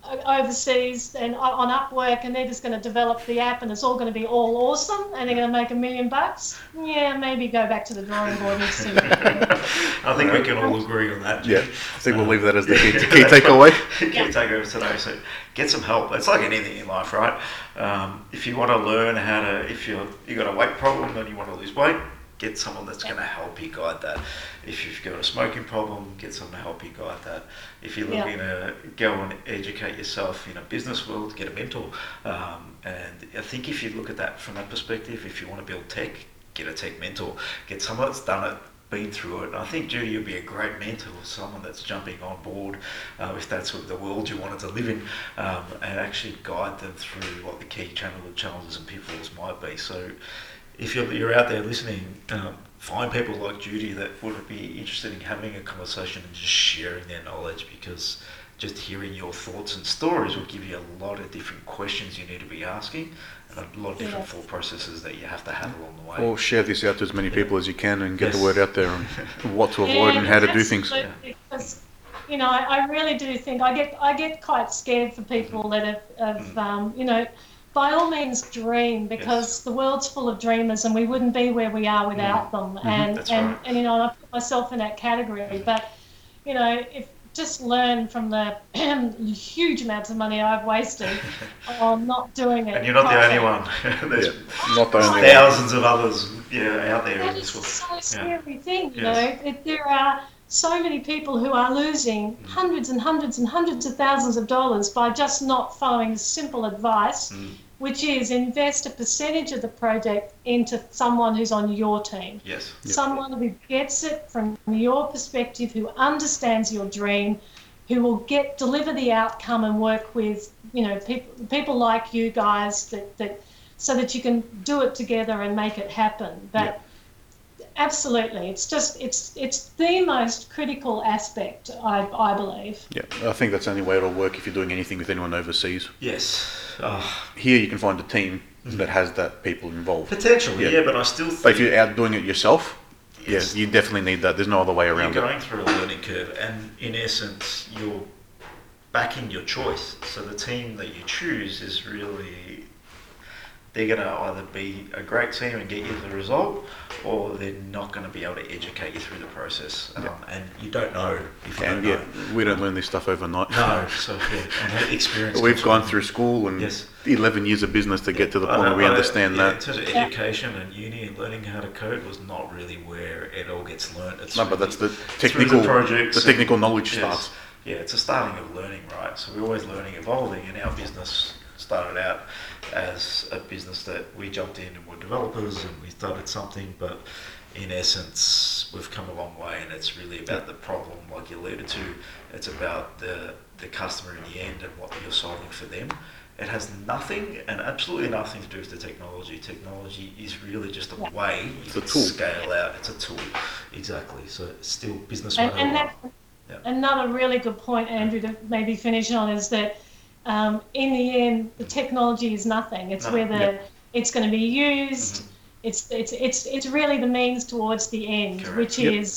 Speaker 2: uh, overseas and o- on Upwork and they're just going to develop the app and it's all going to be all awesome and they're going to make a million bucks. Yeah, maybe go back to the drawing board and see.
Speaker 1: I think we can all agree on that.
Speaker 3: Yeah, I think we'll leave that as the key, key takeaway.
Speaker 1: key takeaways today. So get some help. It's like anything in life, right? Um, if you want to learn how to, if you you got a weight problem and you want to lose weight, get someone that's going to help you guide that. If you've got a smoking problem, get someone to help you guide that. If you're
Speaker 2: Yeah.
Speaker 1: looking to go and educate yourself in a business world, get a mentor. Um, and I think if you look at that from that perspective, if you want to build tech, get a tech mentor. Get someone that's done it been through it. And I think Judy, you'd be a great mentor, or someone that's jumping on board, uh, if that's the world you wanted to live in, um, and actually guide them through what the key channel challenges and pitfalls might be. So, if you're, you're out there listening, um, find people like Judy that would be interested in having a conversation and just sharing their knowledge because just hearing your thoughts and stories will give you a lot of different questions you need to be asking and a lot of different
Speaker 2: Yes.
Speaker 1: thought processes that you have to have along the way.
Speaker 3: Or share this out to as many people as you can and get the word out there on what to avoid and how to do things.
Speaker 2: absolutely, Because, you know, I, I really do think I get I get quite scared for people that have, have
Speaker 1: Mm.
Speaker 2: um, you know, by all means dream because the world's full of dreamers and we wouldn't be where we are without them. And,
Speaker 1: Mm. Mm-hmm. That's
Speaker 2: and,
Speaker 1: right.
Speaker 2: and, you know, I put myself in that category. But, you know, if just learn from the huge amounts of money I've wasted on not doing it.
Speaker 1: And you're not the only one. There's
Speaker 3: Yeah, not the only one.
Speaker 1: thousands of others yeah, out there in
Speaker 2: That
Speaker 1: this world.
Speaker 2: a so scary thing, you
Speaker 1: Yes.
Speaker 2: know. It, there are so many people who are losing
Speaker 1: Mm.
Speaker 2: hundreds and hundreds and hundreds of thousands of dollars by just not following simple advice,
Speaker 1: Mm.
Speaker 2: Which is invest a percentage of the project into someone who's on your team.
Speaker 1: Yes.
Speaker 2: Someone who gets it from your perspective, who understands your dream, who will get deliver the outcome and work with you know people people like you guys that that so that you can do it together and make it happen. But absolutely, it's just it's it's the most critical aspect, I I believe.
Speaker 3: Yeah, I think that's the only way it'll work if you're doing anything with anyone overseas.
Speaker 1: Yes. Oh,
Speaker 3: Here you can find a team mm-hmm. that has that people involved.
Speaker 1: potentially,
Speaker 3: Yeah.
Speaker 1: yeah. but I still think
Speaker 3: But if you're out doing it yourself,
Speaker 1: Yes.
Speaker 3: yeah, you definitely need that. There's no other way around
Speaker 1: you're
Speaker 3: it.
Speaker 1: going through a learning curve, and in essence, you're backing your choice. So the team that you choose is really they're going to either be a great team and get you the result, or they're not going to be able to educate you through the process. Um, And you don't know if you
Speaker 3: And
Speaker 1: don't
Speaker 3: yeah,
Speaker 1: know.
Speaker 3: we don't learn this stuff overnight.
Speaker 1: No, so yeah, and experience.
Speaker 3: We've gone through school and
Speaker 1: Yes.
Speaker 3: 11 years of business to get to the point where we understand
Speaker 1: yeah,
Speaker 3: that.
Speaker 1: In terms of education and uni and learning how to code was not really where it all gets learned. It's
Speaker 3: No, but that's the
Speaker 1: through
Speaker 3: technical,
Speaker 1: projects
Speaker 3: the
Speaker 1: and-
Speaker 3: technical knowledge
Speaker 1: yes.
Speaker 3: starts.
Speaker 1: Yeah, it's a starting of learning, right? So we're always learning, evolving, and our business started out as a business that we jumped in and were developers and we started something, but in essence, we've come a long way, and it's really about the problem, like you alluded to. It's about the the customer in the end and what you're solving for them. It has nothing and absolutely nothing to do with the technology. Technology is really just a
Speaker 2: Yeah.
Speaker 1: way you
Speaker 3: It's a
Speaker 1: can
Speaker 3: tool.
Speaker 1: scale out. It's a tool, exactly. So it's still business.
Speaker 2: And, and that,
Speaker 1: Yeah.
Speaker 2: another really good point, Andrew, to maybe finish on is that um, in the end, the technology is nothing. It's
Speaker 1: No.
Speaker 2: whether
Speaker 3: Yeah.
Speaker 2: it's going to be used. It's it's it's it's really the means towards the end,
Speaker 1: Correct.
Speaker 2: which
Speaker 3: Yep.
Speaker 2: is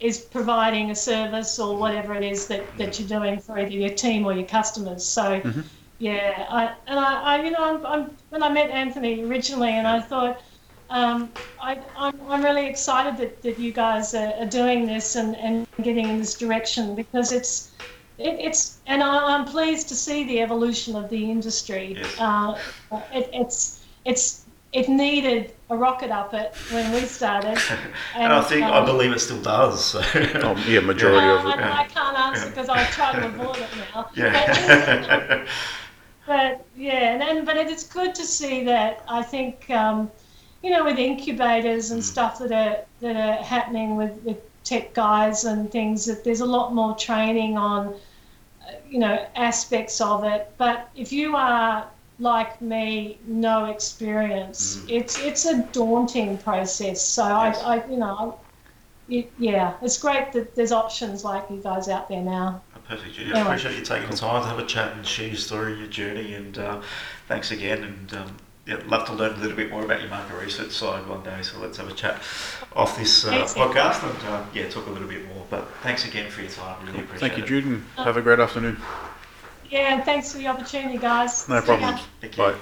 Speaker 2: is providing a service or whatever it is that, that you're doing for either your team or your customers. So. Yeah, I, and I, I you know, I'm, I'm, when I met Anthony originally, and I thought, um, I, I'm, I'm really excited that, that you guys are, are doing this and, and getting in this direction because it's, it, it's, and I, I'm pleased to see the evolution of the industry.
Speaker 1: Yes.
Speaker 2: Uh, it, it's, it's, it needed a rocket up it when we started.
Speaker 1: And, I think I
Speaker 2: um,
Speaker 1: believe it still does. So.
Speaker 3: Oh, yeah, majority
Speaker 2: uh,
Speaker 3: of it.
Speaker 2: I, I can't answer because I try to avoid it now. But,
Speaker 1: yeah.
Speaker 2: but yeah, and, and but it's good to see that. I think um, you know with incubators and stuff that are that are happening with, with tech guys and things that there's a lot more training on you know aspects of it. But if you are like me, no experience, it's it's a daunting process. So
Speaker 1: Yes.
Speaker 2: I, I you know. It, yeah, it's great that there's options like you guys out there now.
Speaker 1: Perfect, Judy. I appreciate you taking the time to have a chat and share your story, your journey, and uh, thanks again. And um, yeah, love to learn a little bit more about your market research side one day. So let's have a chat off this uh, podcast and uh, yeah, talk a little bit more. But thanks again for your time. Really appreciate it.
Speaker 3: Thank you,
Speaker 1: it.
Speaker 3: Jude, and have a great afternoon.
Speaker 2: Yeah, and thanks for the opportunity, guys.
Speaker 3: No problem.
Speaker 1: Thank you.
Speaker 3: Bye.